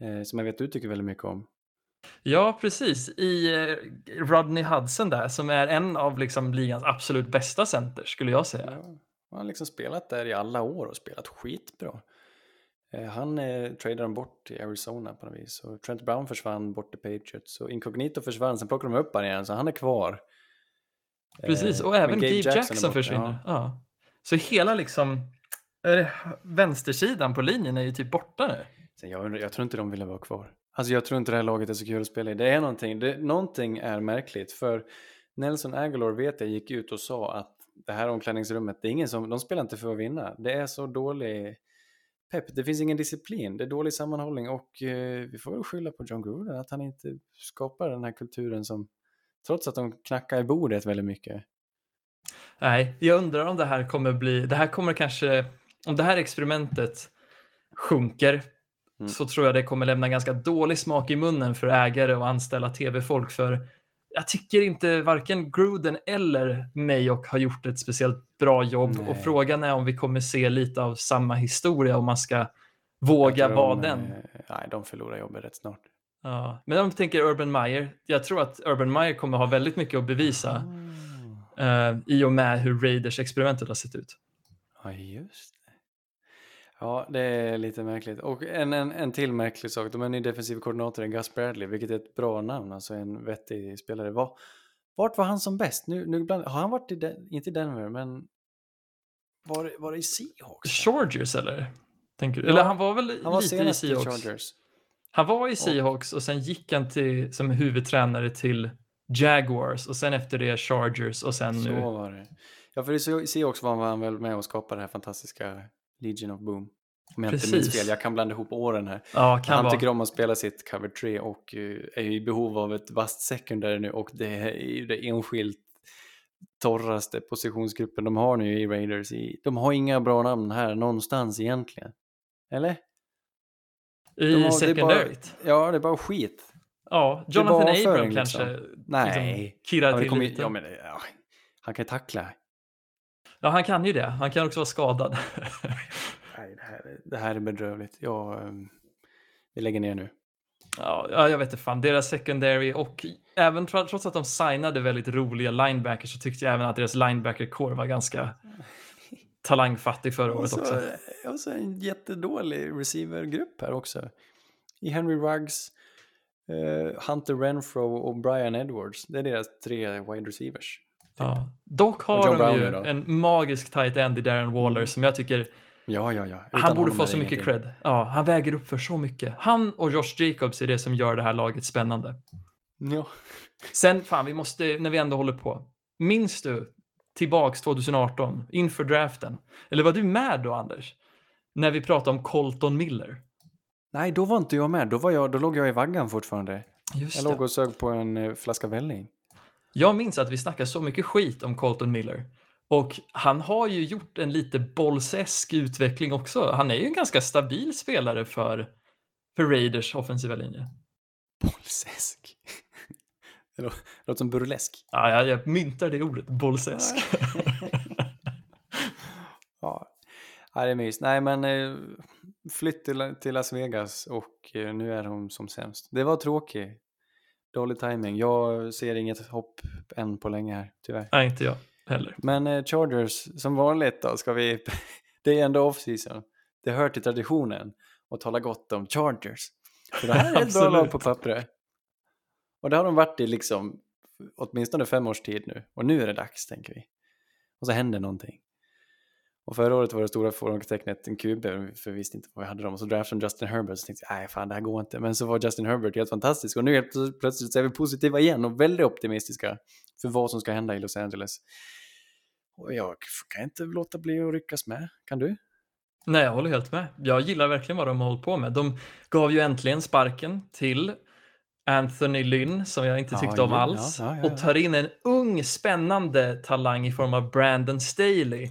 Eh, som jag vet du tycker väldigt mycket om. Ja, precis. I eh, Rodney Hudson där, som är en av liksom ligans absolut bästa center, skulle jag säga. Ja, han har liksom spelat där i alla år och spelat skitbra. Eh, han eh, tradade de bort till Arizona på något vis. Och Trent Brown försvann bort till Patriots. Och Incognito försvann, sen plockade de upp honom igen, så han är kvar. Precis, Eh, och men även Gabe Jackson, borta, försvinner. ja. Ja. Så hela liksom eh, vänstersidan på linjen är ju typ borta nu. Jag, undrar- jag tror inte de ville vara kvar. Alltså jag tror inte det här laget är så kul att spela i. Det är någonting, det, någonting är märkligt. För Nelson Aguilar vet jag gick ut och sa att det här omklädningsrummet, det är ingen som, de spelar inte för att vinna. Det är så dålig pepp, det finns ingen disciplin, det är dålig sammanhållning och eh, vi får väl skylla på John Gruden att han inte skapar den här kulturen som, trots att de knackar i bordet väldigt mycket. Nej, jag undrar om det här kommer bli, det här kommer kanske, om det här experimentet sjunker Mm. så tror jag det kommer lämna ganska dålig smak i munnen för ägare och anställa tv-folk för jag tycker inte varken Gruden eller Mayock har gjort ett speciellt bra jobb och Nej. frågan är om vi kommer se lite av samma historia om man ska våga vara de, den. Nej, de förlorar jobbet rätt snart. Ja. Men om vi tänker Urban Meyer, jag tror att Urban Meyer kommer ha väldigt mycket att bevisa Ah. eh, i och med hur Raiders-experimentet har sett ut. Ja, just. Ja, det är lite märkligt. Och en, en, en till märklig sak. De har en ny defensiv koordinator, en Gus Bradley, vilket är ett bra namn, alltså en vettig spelare. Var, vart var han som bäst? Nu, nu ibland, har han varit i, Den- inte i Denver, men var, var det i Seahawks? Chargers eller? Tänker du? Ja, eller han var väl Han var lite i Seahawks? Chargers. Han var i Seahawks och sen gick han till, som huvudtränare till Jaguars och sen efter det Chargers och sen Så nu. var det. Ja, för i Se- Seahawks var han väl med och skapade det här fantastiska Legion of Boom. Om jag inte minns Precis. fel, jag kan blanda ihop åren här. Ja, han vara. tycker om att spela sitt cover 3 och eh, är i behov av ett vasst secondary nu och det är ju det enskilt torraste positionsgruppen de har nu i Raiders. De har inga bra namn här någonstans egentligen. Eller? De I har- det bara- secondaryt. Ja, det är bara skit. Ja, Jonathan Abram avföring, kanske liksom. Nej. liksom kirrar till kommer, lite. ja, men, ja, han kan tackla. Ja, han kan ju det. Han kan också vara skadad. Nej, det, här, är- det här är bedrövligt. Jag, ehm, vi lägger ner nu. Ja, ja, jag vet inte fan. Deras secondary och även tro- trots att de signade väldigt roliga linebackers så tyckte jag även att deras linebacker core var ganska talangfattig förra året också. så, och så en jättedålig receivergrupp här också. I Henry Ruggs, eh, Hunter Renfro och Brian Edwards. Det är deras tre wide receivers. Ja. Dock har John de Brown ju då? en magisk tight end i Darren Waller som jag tycker Ja, ja, ja. Han borde få så mycket ingenting. cred. Ja, han väger upp för så mycket. Han och Josh Jacobs är det som gör det här laget spännande. Ja. Sen, fan, vi måste, när vi ändå håller på. Minns du tillbaks 2018 inför draften? Eller var du med då, Anders? När vi pratade om Colton Miller. Nej, då var inte jag med. Då, var jag, då låg jag i vaggan fortfarande. Just Jag det. låg och sög på en eh, flaska välling. Jag minns att vi snackade så mycket skit om Colton Miller. Och han har ju gjort en lite bollsesk utveckling också. Han är ju en ganska stabil spelare för, för Raiders offensiva linje. Bollsäsk. Det lå- låter som burlesk. Ja, jag, jag myntar det ordet, bollsesk. Ja, ja det är mys. Nej, men eh, flytt till, till Las Vegas och eh, nu är de som sämst. Det var tråkigt. Dålig timing. Jag ser inget hopp än på länge här, tyvärr. Nej, inte jag heller. Men eh, Chargers, som vanligt då, ska vi... det är ändå off-season. Det hör till traditionen att tala gott om Chargers. För det här är ett bra lag på pappret. Och det har de varit i liksom åtminstone fem års tid nu. Och nu är det dags, tänker vi. Och så händer någonting. Och förra året var det stora frågetecknet en QB, för vi visste inte vad vi hade dem. Och så draftade de Justin Herbert, så tänkte jag, nej fan det här går inte. Men så var Justin Herbert helt fantastisk. Och nu helt plötsligt så är vi positiva igen och väldigt optimistiska för vad som ska hända i Los Angeles. Och jag kan inte låta bli att ryckas med. Kan du? Nej, jag håller helt med. Jag gillar verkligen vad de har hållit på med. De gav ju äntligen sparken till Anthony Lynn, som jag inte Ja, tyckte om ja, alls, ja, ja, ja. och tar in en ung spännande talang i form av Brandon Staley,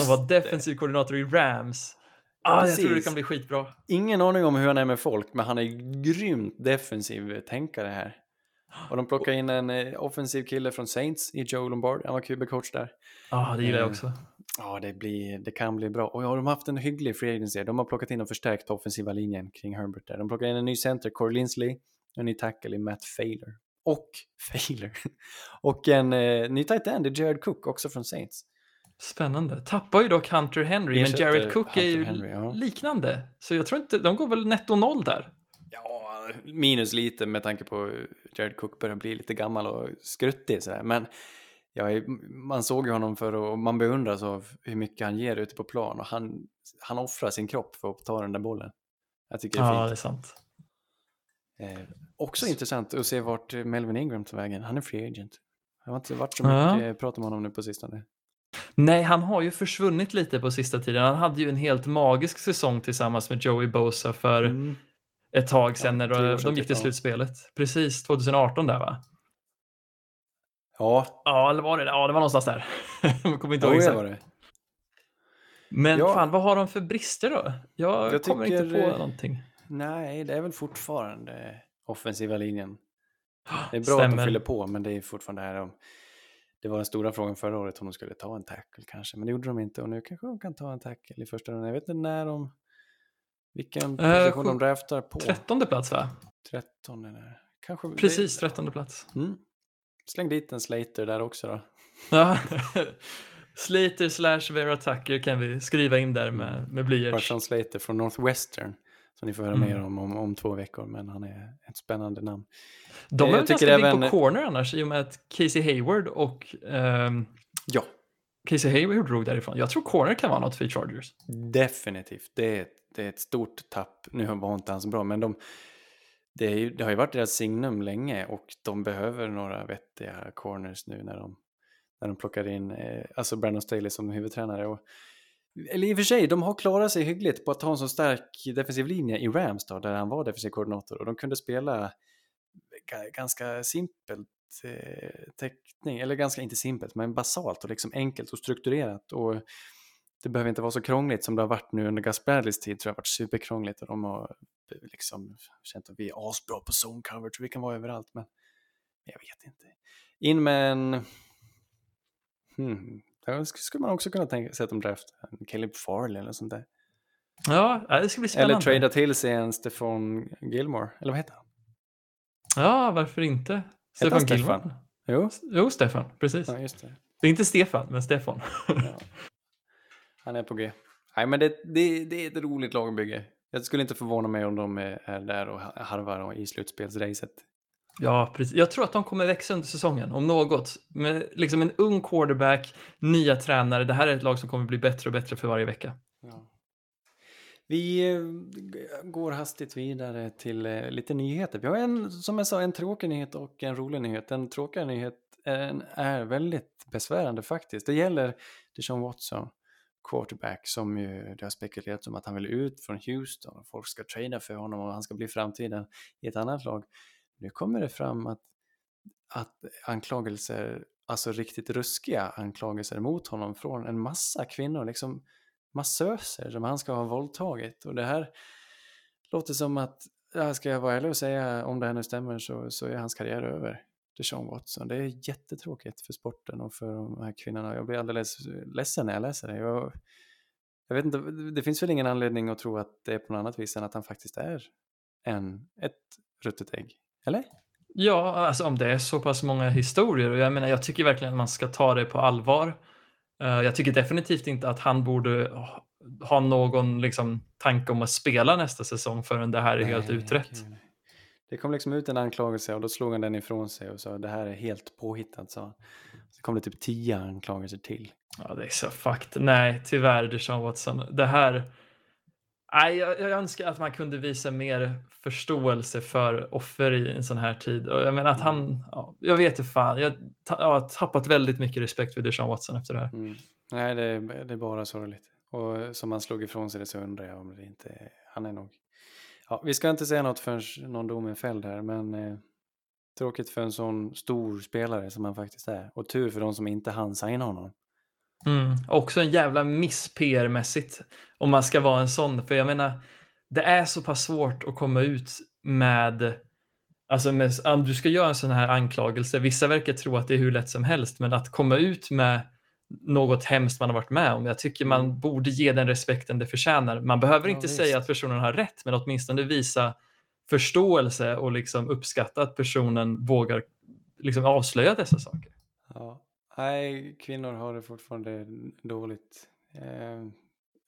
som var defensiv koordinator i Rams. Ah, jag tror det kan bli skitbra. Ingen aning om hur han är med folk, men han är grymt defensiv tänkare här. Och de plockar in en eh, offensiv kille från Saints i Joe Lombard. Han var QB-coach där. Ja, ah, det gillar jag Eh, också. Ja, det, blir, det kan bli bra. Och ja, de har haft en hygglig free agency. De har plockat in och förstärkt offensiva linjen kring Herbert där. De plockar in en ny center, Corey Linsley, en ny tackle i Matt Failer. Och Failer. Och en eh, ny tight end Jared Cook, också från Saints. Spännande. Tappar ju dock Hunter Henry, men Jared Cook är ju Hunter Henry, ja. liknande. Så jag tror inte, de går väl netto noll där. Ja, minus lite med tanke på Jared Cook börjar bli lite gammal och skruttig sådär. Men ja, man såg ju honom för och man beundras av hur mycket han ger ute på plan och han, han offrar sin kropp för att ta den där bollen. Jag tycker det är Ja, det fint. är sant. Eh, också intressant att se vart Melvin Ingram tar vägen. Han är free agent. Det har inte varit så Ja. mycket prat om honom nu på sistone. Nej, han har ju försvunnit lite på sista tiden. Han hade ju en helt magisk säsong tillsammans med Joey Bosa för Mm. ett tag sedan Ja, när år de, de gick till typ, ja. slutspelet. Precis, 2018 där va? Ja, Ja, eller var det? Ja, det var någonstans där. Jag kommer inte ihåg exakt. det. Men Ja. fan, vad har de för brister då? Jag, Jag kommer inte tycker, på eh, någonting. Nej, det är väl fortfarande offensiva linjen. Det är bra att de Stämmer. fyller på, men det är fortfarande här om... Det var den stora frågan förra året om de skulle ta en tackle kanske, men det gjorde de inte och nu kanske de kan ta en tackle i första rundan. Jag vet inte när de... Vilken Eh, position de draftar på. Trettonde plats va? 13 eller... Kanske... Precis, trettonde plats. Mm. Släng dit en Slater där också då. Ja. Slater slash Vera Tucker kan vi skriva in där med, med blyerts. Farsan Slater från Northwestern. Som ni får höra Mm. mer om, om om två veckor, men han är ett spännande namn. De är Jag väl tycker ganska även- på corner annars i och med att Casey Hayward och ehm, Ja, Casey Hayward drog därifrån. Jag tror corner kan vara något för Chargers. Definitivt. Det är, det är ett stort tapp. Nu var inte han så bra, men de, det, ju, det har ju varit deras signum länge och de behöver några vettiga corners nu när de, när de plockar in eh, alltså Brandon Staley som huvudtränare. Och, eller i och för sig, de har klarat sig hyggligt på att ha en så stark defensiv linje i Rams då, där han var defensiv koordinator och de kunde spela ganska simpelt eh, teckning, eller ganska inte simpelt, men basalt och liksom enkelt och strukturerat. Och det behöver inte vara så krångligt som det har varit nu under Gus Bradleys tid, tror jag har varit superkrångligt och de har eh, liksom känt att vi är asbra på zone coverage vi kan vara överallt, men jag vet inte. In med en... Hmm. Där sk- skulle man också kunna tänka sig att de draftar Caleb Farley eller sånt där. Ja, det ska bli spännande. Eller trada till sig en Stefan Gilmore, eller vad heter han? Ja, varför inte? Stefan Stefan? Gilman. Jo, Jo, Stefan, precis. ja, just det. Det är inte Stefan, men Stefan. Ja. Han är på G. Nej, men det, det, det är ett roligt lagbygge. Jag skulle inte förvåna mig om de är är där och harvar i slutspelsracet. Ja, precis. Jag tror att de kommer växa under säsongen, om något. Med liksom en ung quarterback, nya tränare. Det här är ett lag som kommer bli bättre och bättre för varje vecka. Ja. Vi eh, går hastigt vidare till eh, lite nyheter. Vi har en, som jag sa, en tråkig nyhet och en rolig nyhet. Den tråkiga nyheten är väldigt besvärande faktiskt. Det gäller Deshaun Watson, quarterback, som ju det har spekulerats om att han vill ut från Houston folk ska trada för honom och han ska bli framtiden i ett annat lag. Nu kommer det fram att, att anklagelser, alltså riktigt ruskiga anklagelser mot honom från en massa kvinnor, liksom massöser som han ska ha våldtagit. Och det här låter som att, ja, ska jag vara ärlig och säga, om det här nu stämmer så, så är hans karriär över. Deshaun Watson. Det är jättetråkigt för sporten och för de här kvinnorna. Jag blir alldeles ledsen när jag läser det. Jag, jag vet inte, det finns väl ingen anledning att tro att det är på något annat vis än att han faktiskt är en, ett ruttet ägg. Eller? Ja, alltså om det är så pass många historier och jag menar, jag tycker verkligen att man ska ta det på allvar. Uh, jag tycker definitivt inte att han borde ha någon liksom, tanke om att spela nästa säsong förrän det här är nej, helt utrett. Okay. Det kom liksom ut en anklagelse och då slog han den ifrån sig och sa det här är helt påhittat. Så, så kom det typ tio anklagelser till. Ja, det är så fakt. Nej, tyvärr Deshaun Watson. Det här... Nej, jag, jag, önskar att man kunde visa mer förståelse för offer i en sån här tid. Och jag menar att han, mm. ja, jag vet inte fan, jag, jag, har tappat väldigt mycket respekt för Deshaun Watson efter det här. Mm. Nej, det, det är bara sorgligt. Och som han slog ifrån sig det så undrar jag om det inte, han är nog Ja, vi ska inte säga något förrän någon dom är fälld här, men eh, tråkigt för en sån stor spelare som han faktiskt är. Och tur för de som inte hann signa honom. Mm, också en jävla miss PR-mässigt om man ska vara en sån. För jag menar, det är så pass svårt att komma ut med Alltså med, om du ska göra en sån här anklagelse, vissa verkar tro att det är hur lätt som helst, men att komma ut med något hemskt man har varit med om. Jag tycker man mm. borde ge den respekten det förtjänar. Man behöver ja, inte visst. säga att personen har rätt, men åtminstone visa förståelse och liksom uppskatta att personen vågar liksom avslöja dessa saker. Ja. Nej, kvinnor har det fortfarande dåligt eh,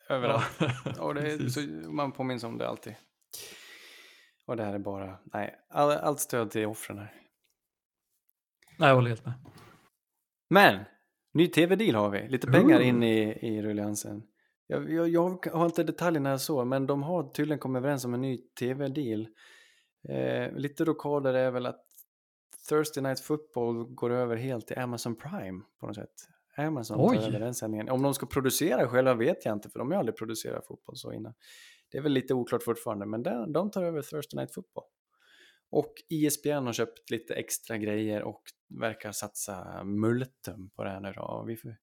överallt. Ja. och det är, så man påminns om det alltid. Och det här är bara, nej, all, allt stöd till offren här. Nej, jag håller helt med. Men Ny tv-deal har vi, lite pengar in i, i rulliansen. Jag, jag, jag, har inte detaljerna så, men de har tydligen kommit överens om en ny tv-deal. Eh, lite rokaler är väl att Thursday Night Football går över helt till Amazon Prime på något sätt. Amazon Oj. tar över den sändningen. Om de ska producera själva vet jag inte, för de har aldrig producerat fotboll så innan. Det är väl lite oklart fortfarande, men de, de tar över Thursday Night Football. Och ISBN har köpt lite extra grejer och verkar satsa multum på det här nu då. Vi får,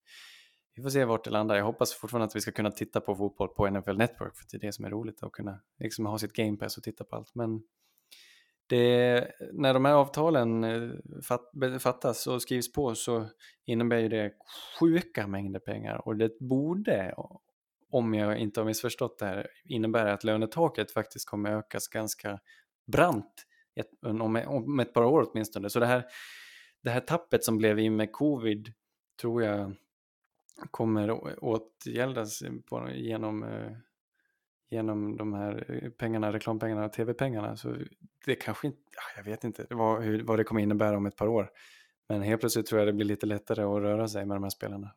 vi får se vart det landar. Jag hoppas fortfarande att vi ska kunna titta på fotboll på NFL Network, för det är det som är roligt, att kunna liksom ha sitt game pass och titta på allt. Men det, när de här avtalen eh, fattas och skrivs på så innebär ju det sjuka mängder pengar och det borde, om jag inte har missförstått det här, innebära att lönetaket faktiskt kommer ökas ganska brant ett, om, om ett par år åtminstone. Så det här, det här tappet som blev i med covid tror jag kommer åtgäldas på, genom, eh, genom de här eh, pengarna, reklampengarna och tv-pengarna. Så det kanske inte, jag vet inte vad, hur, vad det kommer innebära om ett par år. Men helt plötsligt tror jag det blir lite lättare att röra sig med de här spelarna.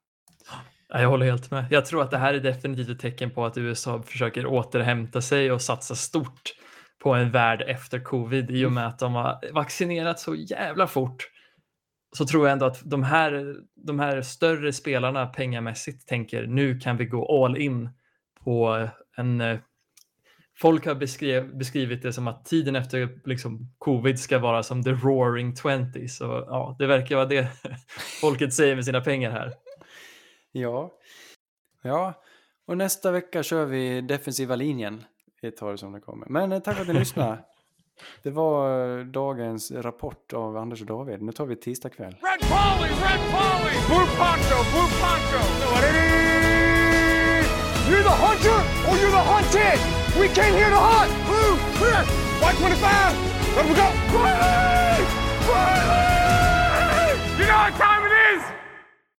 Jag håller helt med. Jag tror att det här är definitivt ett tecken på att USA försöker återhämta sig och satsa stort på en värld efter covid i och med att de har vaccinerat så jävla fort så tror jag ändå att de här, de här större spelarna pengamässigt tänker nu kan vi gå all in på en eh, Folk har beskrev, beskrivit det som att tiden efter liksom, covid ska vara som the roaring twenties. Och, ja, det verkar vara det folket säger med sina pengar här. Ja, ja. och nästa vecka kör vi defensiva linjen vi tar det som det kommer. Men eh, tack för att ni lyssnade. Det var eh, dagens rapport av Anders och David. Nu tar vi tisdag kväll. Red Polly, Red Polly! Blue Poncho, Blue Poncho! You're the hunter or you're the hunted! We came here to hunt! Blue, clear! White 25! Let we go! Riley! Riley! You know what time it is!